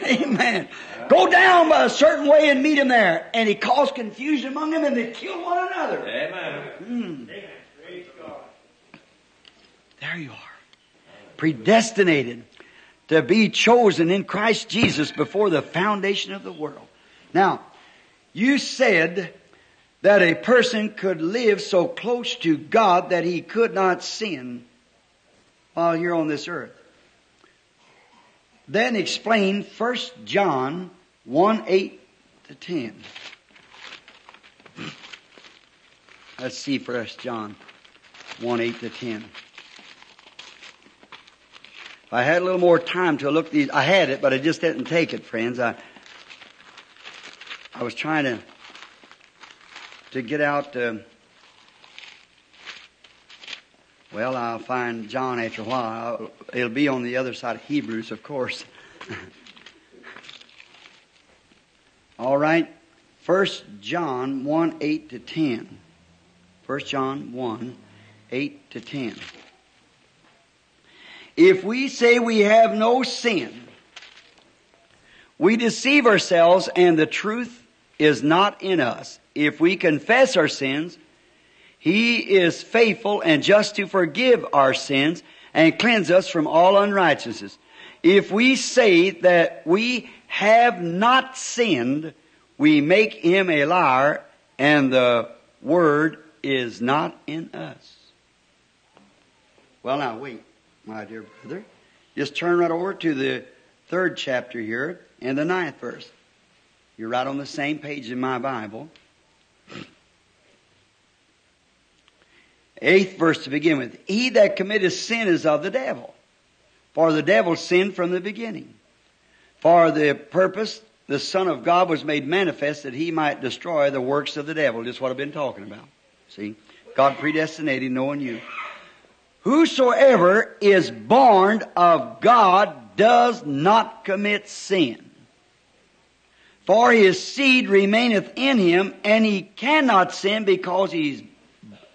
Amen. Go down by a certain way and meet him there. And he caused confusion among them and they killed one another. Amen. Hmm. There you are. Predestinated to be chosen in Christ Jesus before the foundation of the world. Now, you said that a person could live so close to God that he could not sin while here on this earth. Then explain 1 John 1 8 to 10. Let's see 1 John 1 8 to 10. If I had a little more time to look these, I had it, but I just didn't take it, friends. I, I was trying to, to get out, uh, well, I'll find John after a while. It'll be on the other side of Hebrews, of course. All right. First John 1, 8 to 10. First John 1, 8 to 10. If we say we have no sin, we deceive ourselves and the truth is not in us. If we confess our sins, He is faithful and just to forgive our sins and cleanse us from all unrighteousness. If we say that we have not sinned, we make him a liar, and the word is not in us. Well, now wait, my dear brother. Just turn right over to the third chapter here and the ninth verse. You're right on the same page in my Bible. Eighth verse to begin with. He that committeth sin is of the devil. For the devil sinned from the beginning. For the purpose the Son of God was made manifest that he might destroy the works of the devil. Just what I've been talking about. See? God predestinated knowing you. Whosoever is born of God does not commit sin. For his seed remaineth in him, and he cannot sin because he's,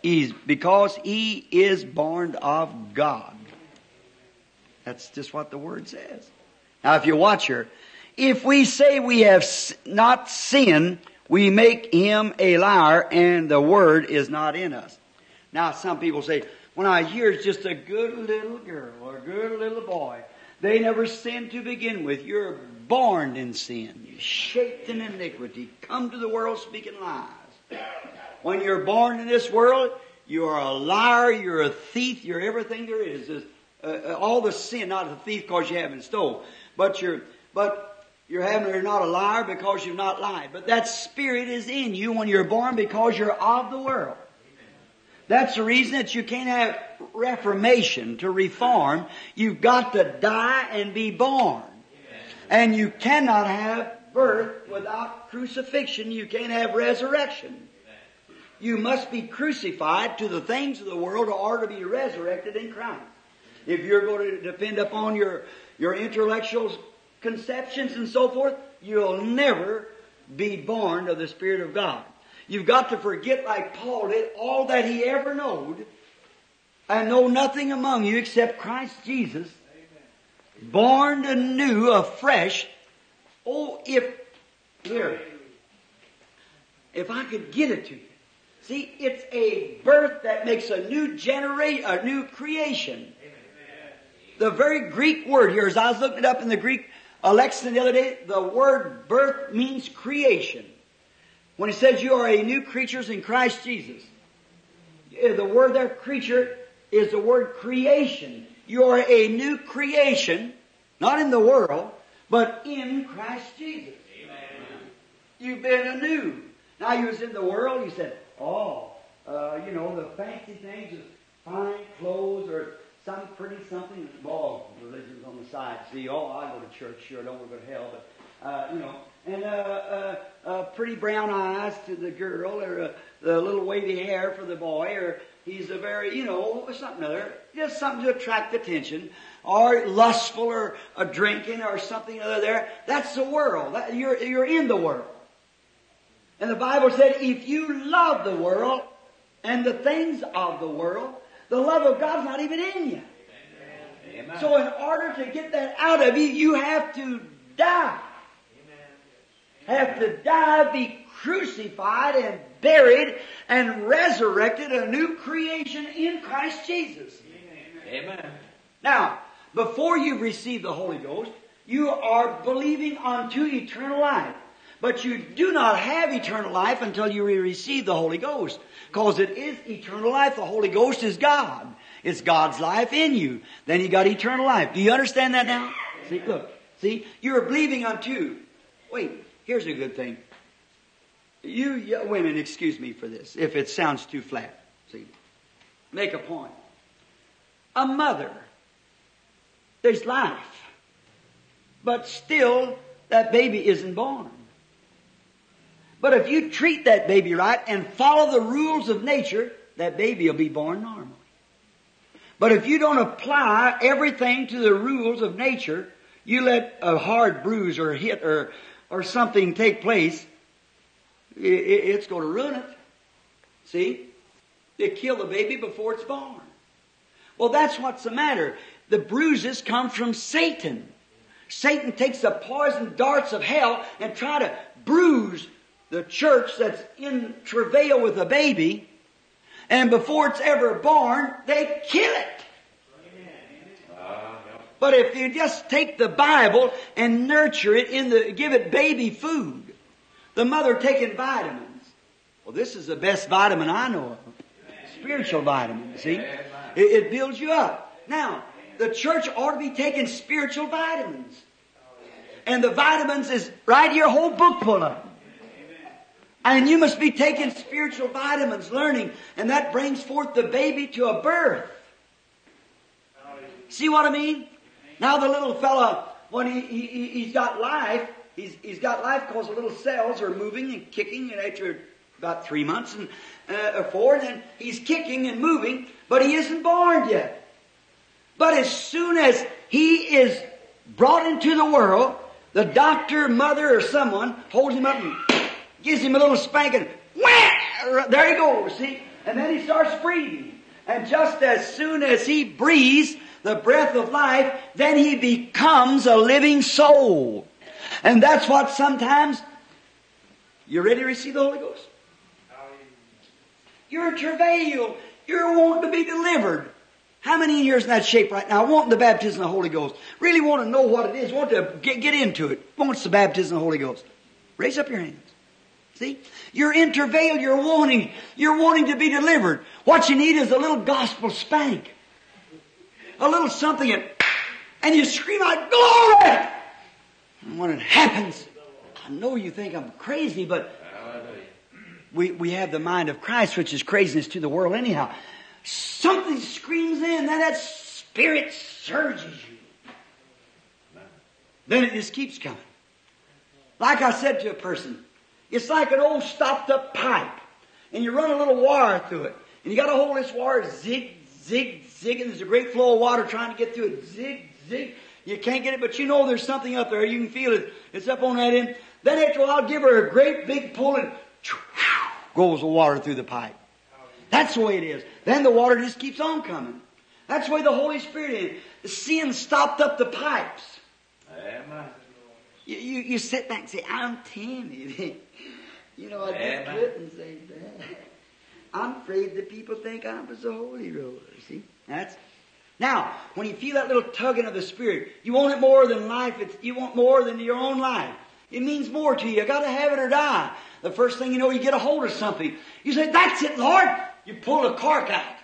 he's because he is born of God. That's just what the word says. Now, if you watch here, if we say we have not sinned, we make him a liar, and the word is not in us. Now, some people say, when I hear it's just a good little girl or a good little boy, they never sinned to begin with. You're born in sin. You're shaped in iniquity. Come to the world speaking lies. When you're born in this world, you are a liar, you're a thief, you're everything there is. Uh, uh, all the sin, not a thief because you haven't stole, but you're, but you're having, you're not a liar because you've not lied. But that spirit is in you when you're born because you're of the world. That's the reason that you can't have reformation to reform. You've got to die and be born. And you cannot have birth without crucifixion. You can't have resurrection. You must be crucified to the things of the world in order to be resurrected in Christ. If you're going to depend upon your, your intellectual conceptions and so forth, you'll never be born of the Spirit of God. You've got to forget, like Paul did, all that he ever knowed, and know nothing among you except Christ Jesus, born anew, afresh. Oh, if, here, if I could get it to you. See, it's a birth that makes a new generation, a new creation. The very Greek word here, as I was looking it up in the Greek lexicon the other day, the word birth means creation. When it says you are a new creature in Christ Jesus, eh, the word there, creature, is the word creation. You are a new creation, not in the world, but in Christ Jesus. Amen. You've been anew. Now you was in the world, you said, oh, uh, you know, the fancy things is fine clothes or some pretty something. Well, religion's on the side. See, oh, I go to church, sure, I don't want to go to hell, but uh, you know, and uh, uh, uh, pretty brown eyes to the girl, or uh, the little wavy hair for the boy, or he's a very, you know, something other, just something to attract attention, or lustful, or a drinking, or something other there. That's the world. That, you're, you're in the world. And the Bible said, if you love the world and the things of the world, the love of God's not even in you. Amen. So in order to get that out of you, you have to die have to die, be crucified and buried and resurrected a new creation in Christ Jesus. Amen. Now, before you receive the Holy Ghost, you are believing unto eternal life. But you do not have eternal life until you receive the Holy Ghost. Because it is eternal life. The Holy Ghost is God. It's God's life in you. Then you got eternal life. Do you understand that now? See, look. See, you're believing unto. Wait, Here's a good thing. You women, excuse me for this, if it sounds too flat. See, make a point. A mother, there's life, but still that baby isn't born. But if you treat that baby right and follow the rules of nature, that baby will be born normally. But if you don't apply everything to the rules of nature, you let a hard bruise or hit or or something take place, it's going to ruin it. See? They kill the baby before it's born. Well, that's what's the matter. The bruises come from Satan. Satan takes the poison darts of hell and try to bruise the church that's in travail with a baby, and before it's ever born, they kill it. But if you just take the Bible and nurture it in the, give it baby food, The mother taking vitamins. Well, this is the best vitamin I know of. Spiritual vitamin, see? It, it builds you up. Now, the church ought to be taking spiritual vitamins. And the vitamins is right here, whole book full of. And you must be taking spiritual vitamins, learning, and that brings forth the baby to a birth. See what I mean? Now the little fella, when he, he, he's got life, he's, he's got life because the little cells are moving and kicking, and after about three months and uh, or four, and then he's kicking and moving, but he isn't born yet. But as soon as he is brought into the world, the doctor, mother, or someone holds him up and gives him a little spanking. There he goes, see? And then he starts breathing. And just as soon as he breathes the breath of life, then he becomes a living soul. And that's what sometimes you ready to receive the Holy Ghost? You're in travail. You're wanting to be delivered. How many in here is in that shape right now? Wanting the baptism of the Holy Ghost. Really want to know what it is. Want to get, get into it. Wants the baptism of the Holy Ghost. Raise up your hands. See? You're in travail. You're wanting, you're wanting to be delivered. What you need is a little gospel spank. A little something and, and you scream out, glory! And when it happens, I know you think I'm crazy, but we, we have the mind of Christ, which is craziness to the world anyhow. Something screams in, then that spirit surges you. Then it just keeps coming. Like I said to a person, it's like an old stopped up pipe, and you run a little wire through it, and you got to hold this wire zig, zig, zig, and there's a great flow of water trying to get through it, zig, zig. You can't get it, but you know there's something up there. You can feel it. It's up on that end. Then after a while, I'll give her a great big pull, and goes the water through the pipe. That's the way it is. Then the water just keeps on coming. That's the way the Holy Spirit is. The sin stopped up the pipes. Amen. You, you, you sit back and say, I'm timid. you know, I just Amen. couldn't say that. I'm afraid that people think I'm a holy roller. See? That's now, when you feel that little tugging of the Spirit, you want it more than life. It's, you want more than your own life. It means more to you. You gotta have it or die. The first thing you know, you get a hold of something. You say, that's it, Lord. You pull the cork out.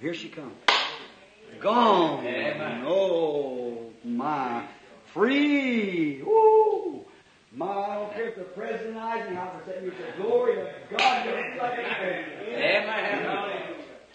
Here she comes. Gone. Amen. Oh, my. Free. Woo. My, I don't care if the president Eisenhower said, the glory of God. you're like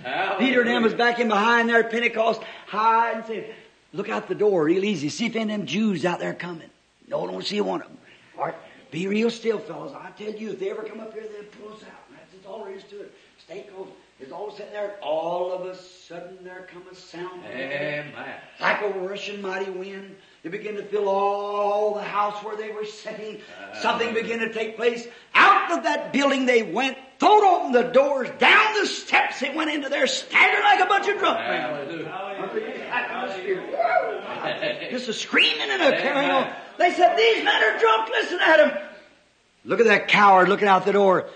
Amen. Peter and them was back in behind there at Pentecost, high and said, look out the door real easy. See if any of them Jews out there coming. No, don't see one of them. All right, be real still, fellas. I tell you, if they ever come up here, they'll pull us out. That's all there is to it. Stay close. It's all sitting there. All of a sudden, there come a sound. Amen. like a rushing mighty wind. It began to fill all the house where they were sitting. Something began to take place. Out of that building they went, throwed open the doors, down the steps they went into there, staggered like a bunch of drunk men. Just a screaming and a carrying on. They said, these men are drunk, listen at them. Look at that coward looking out the door.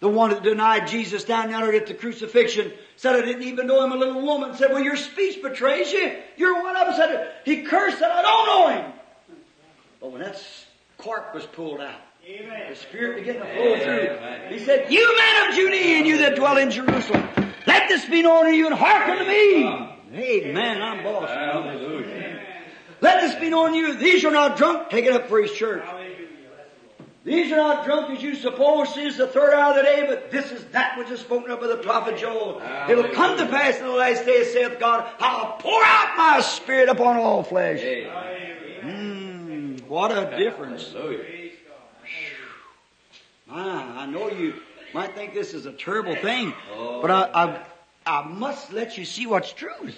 The one that denied Jesus down yonder at the crucifixion said, I didn't even know him. A little woman said, well, your speech betrays you. You're one of them. Said, he cursed that I don't know him. But when that cork was pulled out, the Spirit began to flow through. He said, you men of Judea and you that dwell in Jerusalem, let this be known to you and hearken to me. Amen. I'm boss. Hallelujah. Let this be known to you. These are not drunk. Take it up for his church. These are not drunk as you suppose. This is the third hour of the day, but this is that which is spoken of by the prophet Joel. It'll come to pass in the last days, saith God, I'll pour out my spirit upon all flesh. Mm, what a difference. Hallelujah. Ah, I know you might think this is a terrible thing, but I, I, I must let you see what's truth.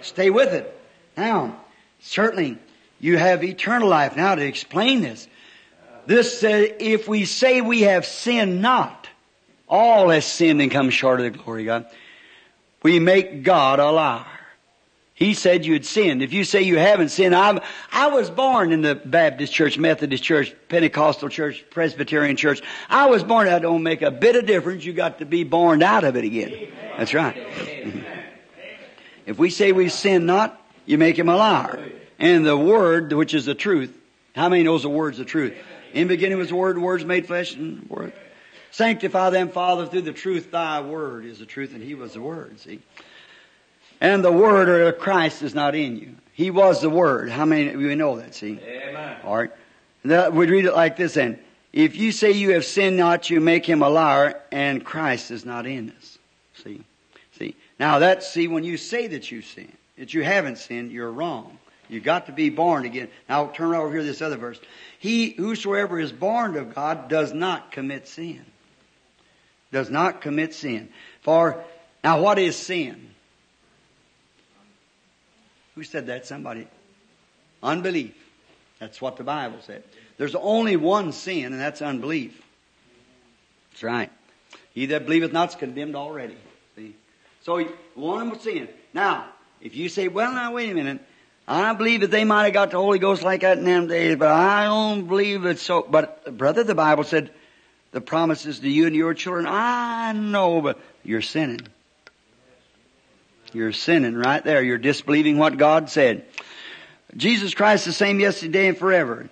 Stay with it. Now, certainly, you have eternal life. Now, to explain this, this says, if we say we have sinned not, all has sinned and come short of the glory of God, we make God a liar. He said you had sinned. If you say you haven't sinned, I'm, I was born in the Baptist church, Methodist church, Pentecostal church, Presbyterian church. I was born. That don't make a bit of difference. You got to be born out of it again. That's right. If we say we sin not, you make him a liar. And the word, which is the truth, how many knows the word's the truth? In the beginning was the Word, and words made flesh, and Word. Sanctify them, Father, through the truth. Thy Word is the truth, and He was the Word, see. And the Word or Christ is not in you. He was the Word. How many of you know that, see? Amen. All right. That, we'd read it like this then. If you say you have sinned not, you make him a liar, and Christ is not in us. See? See? Now that's, see, when you say that you sin, that you haven't sinned, you're wrong. You got to be born again. Now turn over here to this other verse. He, whosoever is born of God does not commit sin. Does not commit sin. For, now what is sin? Who said that? Somebody. Unbelief. That's what the Bible said. There's only one sin, and that's unbelief. That's right. He that believeth not is condemned already. See? So one of them sin. Now, if you say, well, now wait a minute. I believe that they might have got the Holy Ghost like that in them days, but I don't believe it's so. But brother, the Bible said the promises to you and your children. I know, but you're sinning. You're sinning right there. You're disbelieving what God said. Jesus Christ the same yesterday and forever.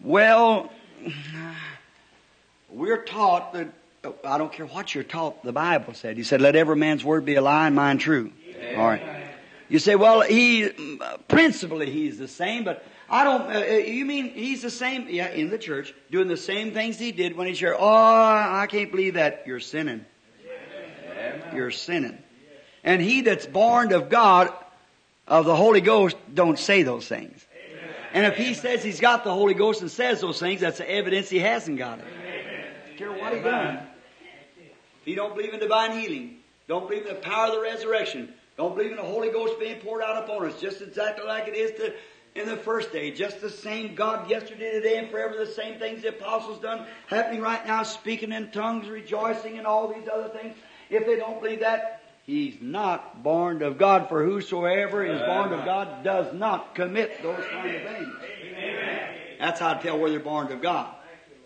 Well, we're taught that, I don't care what you're taught, the Bible said. He said, let every man's word be a lie and mine true. All right. You say, well, he, principally he's the same, but I don't, uh, you mean he's the same, yeah, in the church, doing the same things he did when he's here. Oh, I can't believe that. You're sinning. You're sinning. And he that's born of God, of the Holy Ghost, don't say those things. And if he says he's got the Holy Ghost and says those things, that's the evidence he hasn't got it. Care what he done. If you don't believe in divine healing, don't believe in the power of the resurrection, don't believe in the Holy Ghost being poured out upon us, just exactly like it is to, in the first day. Just the same God yesterday, today, and forever. The same things the apostles done, happening right now, speaking in tongues, rejoicing, and all these other things. If they don't believe that, he's not born of God. For whosoever is born of God does not commit those kind of things. That's how to tell whether you're born of God.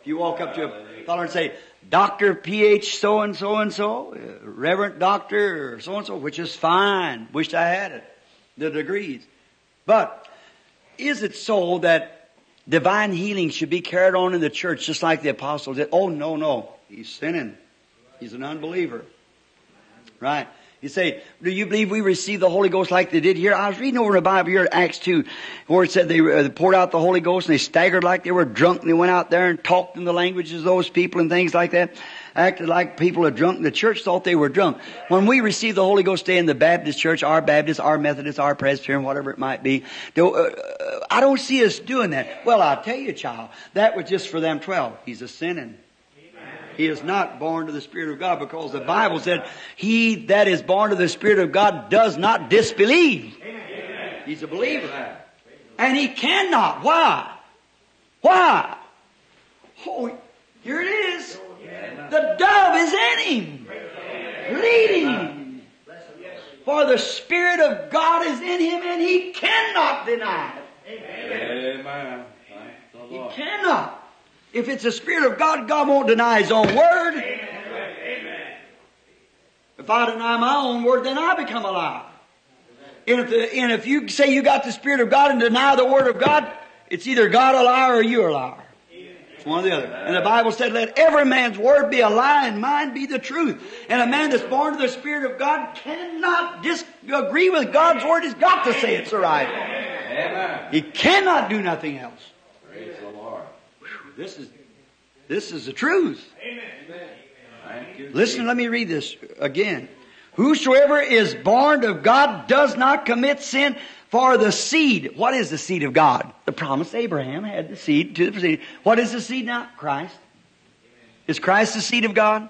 If you walk up to a fellow and say, Doctor PH so and so and so, Reverend Doctor so and so, which is fine. Wished I had it. The degrees. But is it so that divine healing should be carried on in the church just like the apostles did? Oh no, no. He's sinning. He's an unbeliever. Right. You say, do you believe we received the Holy Ghost like they did here? I was reading over in the Bible here Acts 2, where it said they uh, poured out the Holy Ghost and they staggered like they were drunk and they went out there and talked in the languages of those people and things like that. Acted like people are drunk. The church thought they were drunk. When we received the Holy Ghost day in the Baptist church, our Baptist, our Methodist, our Presbyterian, whatever it might be, uh, I don't see us doing that. Well, I'll tell you, child, that was just for them twelve. He's a sinning. He is not born to the Spirit of God because the Bible said, He that is born to the Spirit of God does not disbelieve. He's a believer. And he cannot. Why? Why? Oh, here it is. The dove is in him. Leading him. For the Spirit of God is in him and he cannot deny it. Amen. He cannot. If it's the Spirit of God, God won't deny His own word. Amen. If I deny my own word, then I become a liar. And if, the, and if you say you got the Spirit of God and deny the Word of God, it's either God a liar or you a liar. It's one or the other. And the Bible said, let every man's word be a lie and mine be the truth. And a man that's born of the Spirit of God cannot disagree with God's word. He's got to say it's right. Amen. He cannot do nothing else. Praise the Lord. This is, this is the truth. You. Listen, let me read this again. Whosoever is born of God does not commit sin for the seed. What is the seed of God? The promise Abraham had the seed to the seed. What is the seed now? Christ. Is Christ the seed of God?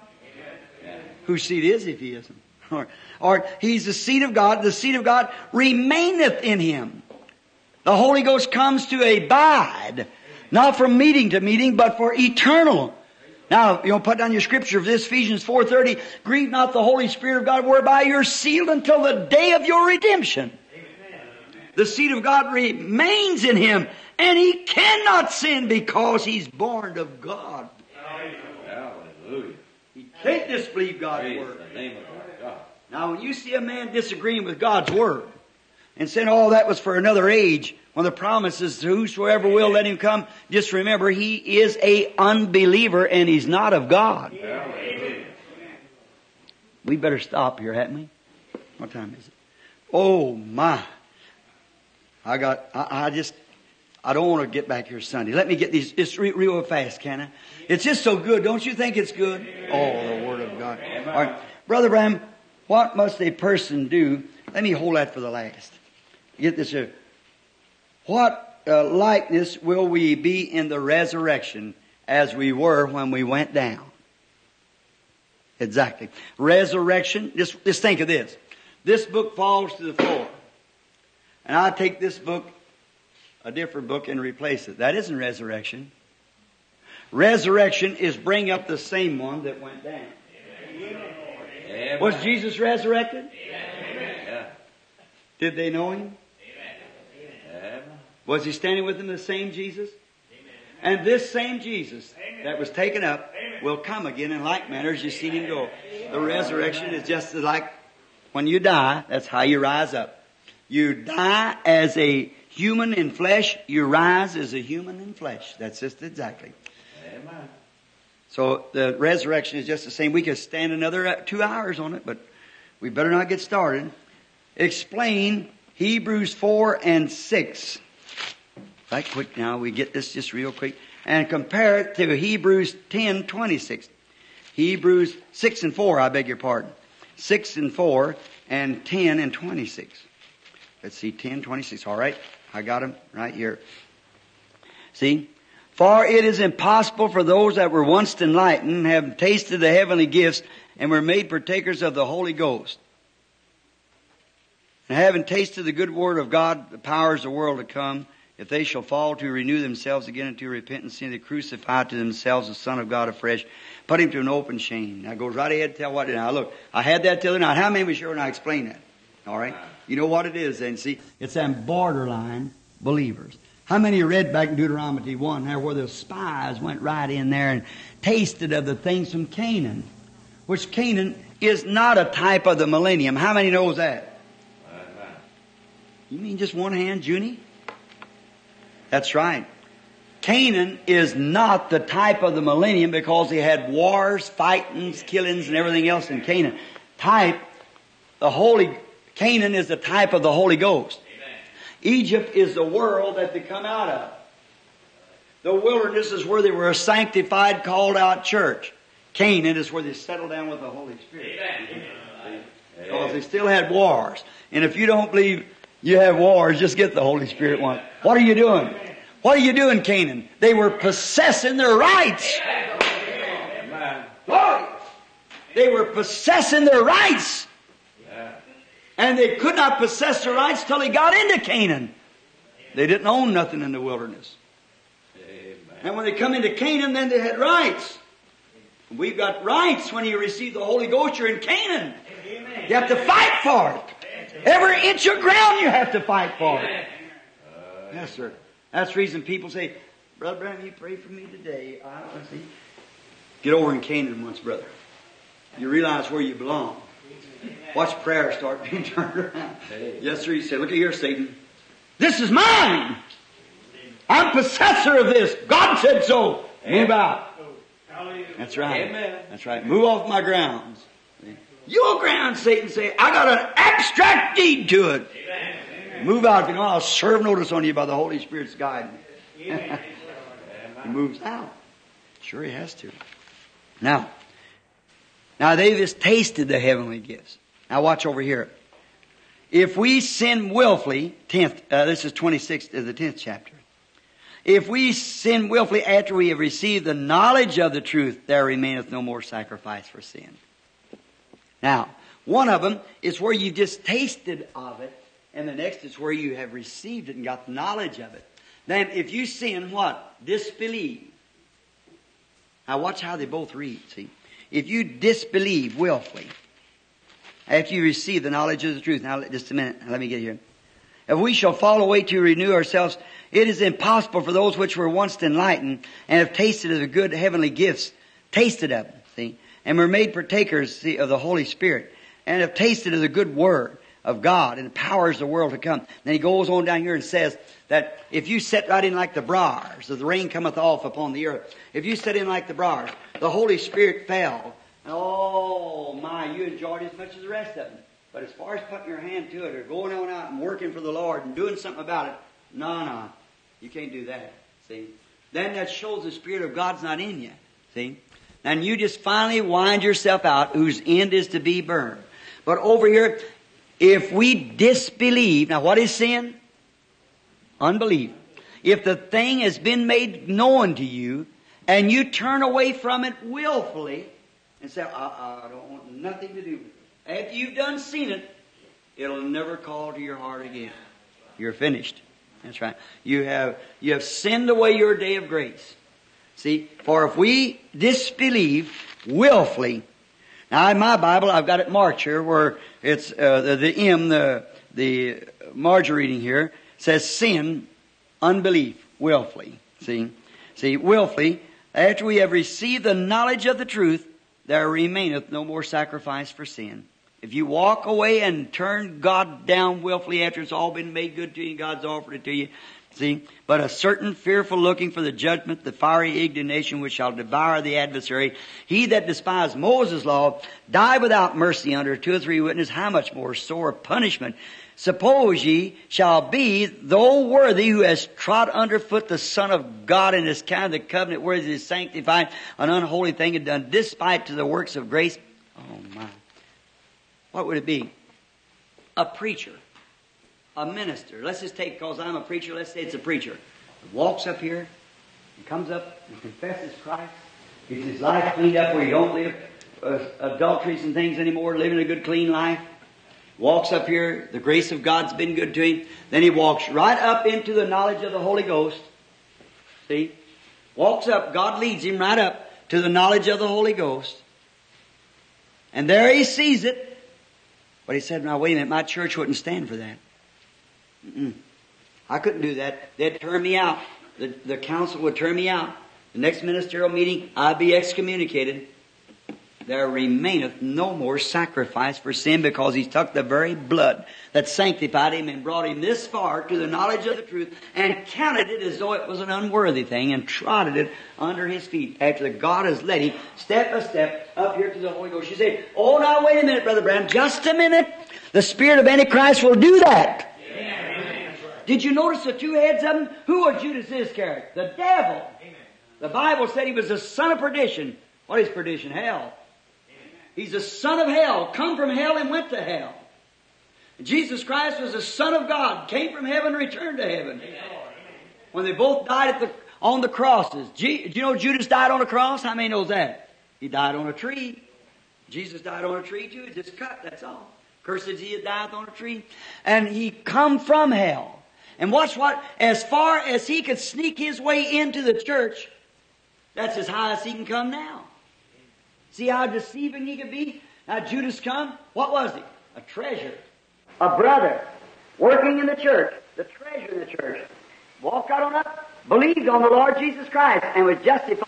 Whose seed is if he isn't? Or, or he's the seed of God. The seed of God remaineth in him. The Holy Ghost comes to abide, not from meeting to meeting, but for eternal. Now, you'll put down your scripture for this, Ephesians 4.30, grieve not the Holy Spirit of God, whereby you're sealed until the day of your redemption. The seed of God remains in him, and he cannot sin because he's born of God. Hallelujah. He can't disbelieve God's Praise word. the name of God. Now, when you see a man disagreeing with God's word, and said oh, that was for another age. When the promise is to whosoever will let him come, just remember he is a unbeliever and he's not of God. We better stop here, hadn't we? What time is it? Oh my. I got, I, I just, I don't want to get back here Sunday. Let me get these, it's real, real fast, can I? It's just so good. Don't you think it's good? Oh, the Word of God. All right. Brother Branham, what must a person do? Let me hold that for the last. Get this here. What uh, likeness will we be in the resurrection as we were when we went down? Exactly. Resurrection, just, just think of this. This book falls to the floor. And I take this book, a different book, and replace it. That isn't resurrection. Resurrection is bring up the same one that went down. Amen. Was Jesus resurrected? Yeah. Did they know him? Amen. Was he standing with them the same Jesus? And this same Jesus that was taken up will come again in like manner as you've seen him go. The resurrection is just like when you die, that's how you rise up. You die as a human in flesh, you rise as a human in flesh. That's just exactly. Amen. So the resurrection is just the same. We could stand another two hours on it, but we better not get started. Explain Hebrews 4 and 6. Right quick now, we get this just real quick. And compare it to Hebrews 10, 26. Hebrews 6 and 4, I beg your pardon. 6 and 4 and 10 and 26. Let's see, 10, 26. All right. I got them right here. See? For it is impossible for those that were once enlightened, have tasted the heavenly gifts, and were made partakers of the Holy Ghost. And having tasted the good word of God, the powers of the world to come, if they shall fall to renew themselves again unto repentance, seeing they crucify to themselves the Son of God afresh, put him to an open shame. Now goes right ahead to tell what. Now look, I had that other night. How many was sure when I explained that? All right, you know what it is. Then see, it's them borderline believers. How many read back in Deuteronomy one there where the spies went right in there and tasted of the things from Canaan, which Canaan is not a type of the millennium. How many knows that? You mean just one hand, Junie? That's right. Canaan is not the type of the millennium because he had wars, fightings, killings, and everything else in Canaan. Type, the Holy, Canaan is the type of the Holy Ghost. Egypt is the world that they come out of. The wilderness is where they were a sanctified, called out church. Canaan is where they settled down with the Holy Spirit. Because they still had wars. And if you don't believe you have wars, just get the Holy Spirit one. What are you doing? What are you doing, Canaan? They were possessing their rights. They were possessing their rights. And they could not possess their rights till they got into Canaan. They didn't own nothing in the wilderness. And when they come into Canaan, then they had rights. We've got rights when you receive the Holy Ghost, you're in Canaan. You have to fight for it. Every inch of ground you have to fight for it. Yes, sir. That's the reason people say, Brother Branham, you pray for me today. I want to see. Get over in Canaan once, brother. You realize where you belong. Watch prayer start being turned around. Yes, sir. You say, look at here, Satan. This is mine. I'm possessor of this. God said so. Move out. That's right. Amen. That's right. Move off my grounds. Your ground, Satan say, I got an abstract deed to it. Move out. If you know, I'll serve notice on you by the Holy Spirit's guidance. he moves out. Sure he has to. Now, now they just tasted the heavenly gifts. Now watch over here. If we sin willfully, 10th, uh, this is 26th of the 10th chapter. If we sin willfully after we have received the knowledge of the truth, there remaineth no more sacrifice for sin. Now, one of them is where you just tasted of it, and the next is where you have received it and got the knowledge of it. Then if you sin what? Disbelieve. Now watch how they both read, see. If you disbelieve willfully, after you receive the knowledge of the truth, now just a minute, let me get here. If we shall fall away to renew ourselves, it is impossible for those which were once enlightened and have tasted of the good heavenly gifts, tasted of them, see, and were made partakers see, of the Holy Spirit, and have tasted of the good word, of God and powers the world to come. Then he goes on down here and says that if you set right in like the briars, as the rain cometh off upon the earth, if you set in like the briars, the Holy Spirit fell. Oh my, you enjoyed it as much as the rest of them. But as far as putting your hand to it or going on out and working for the Lord and doing something about it, no, no. You can't do that. See? Then that shows the Spirit of God's not in you. See? And you just finally wind yourself out whose end is to be burned. But over here, if we disbelieve, now what is sin? Unbelief. If the thing has been made known to you and you turn away from it willfully and say, I, I don't want nothing to do with it. After you've done seen it, it'll never call to your heart again. You're finished. That's right. You have, you have sinned away your day of grace. See, for if we disbelieve willfully, now in my Bible I've got it marked here where it's uh, the, the M, the the margin reading here says sin, unbelief, willfully. See, see, willfully. After we have received the knowledge of the truth, there remaineth no more sacrifice for sin. If you walk away and turn God down willfully after it's all been made good to you, God's offered it to you, see, but a certain fearful looking for the judgment, the fiery indignation which shall devour the adversary, he that despised Moses' law, died without mercy under two or three witnesses, how much more sore punishment Suppose ye shall be, though worthy, who has trod underfoot the Son of God and has counted the covenant worthy to sanctify an unholy thing and done despite to the works of grace. Oh my. What would it be? A preacher. A minister. Let's just take, because I'm a preacher, let's say it's a preacher. Walks up here and comes up and confesses Christ. Gets his life cleaned up where he don't live uh, adulteries and things anymore, living a good clean life walks up here, the grace of God's been good to him. Then he walks right up into the knowledge of the Holy Ghost. See? Walks up, God leads him right up to the knowledge of the Holy Ghost. And there he sees it. But he said, now wait a minute, my church wouldn't stand for that. Mm-mm. I couldn't do that. They'd turn me out. The, the council would turn me out. The next ministerial meeting, I'd be excommunicated there remaineth no more sacrifice for sin because he's took the very blood that sanctified him and brought him this far to the knowledge of the truth and counted it as though it was an unworthy thing and trotted it under his feet after God has led him step by step up here to the Holy Ghost. You say, oh now wait a minute, Brother Branham, just a minute. The spirit of Antichrist will do that. Did you notice the two heads of them? Who was Judas Iscariot? The devil. The Bible said he was the son of perdition. What is perdition? Hell. He's the son of hell, come from hell and went to hell. Jesus Christ was the son of God, came from heaven, returned to heaven. When they both died the, on the crosses. do you know Judas died on a cross? How many knows that? He died on a tree. Jesus died on a tree too. It's Just cut, that's all. Cursed is he that died on a tree. And he come from hell. And watch what, as far as he could sneak his way into the church, that's as high as he can come now. See how deceiving he could be? Now Judas come, what was he? A treasure. A brother. Working in the church. The treasure in the church. Walked out on up, believed on the Lord Jesus Christ, and was justified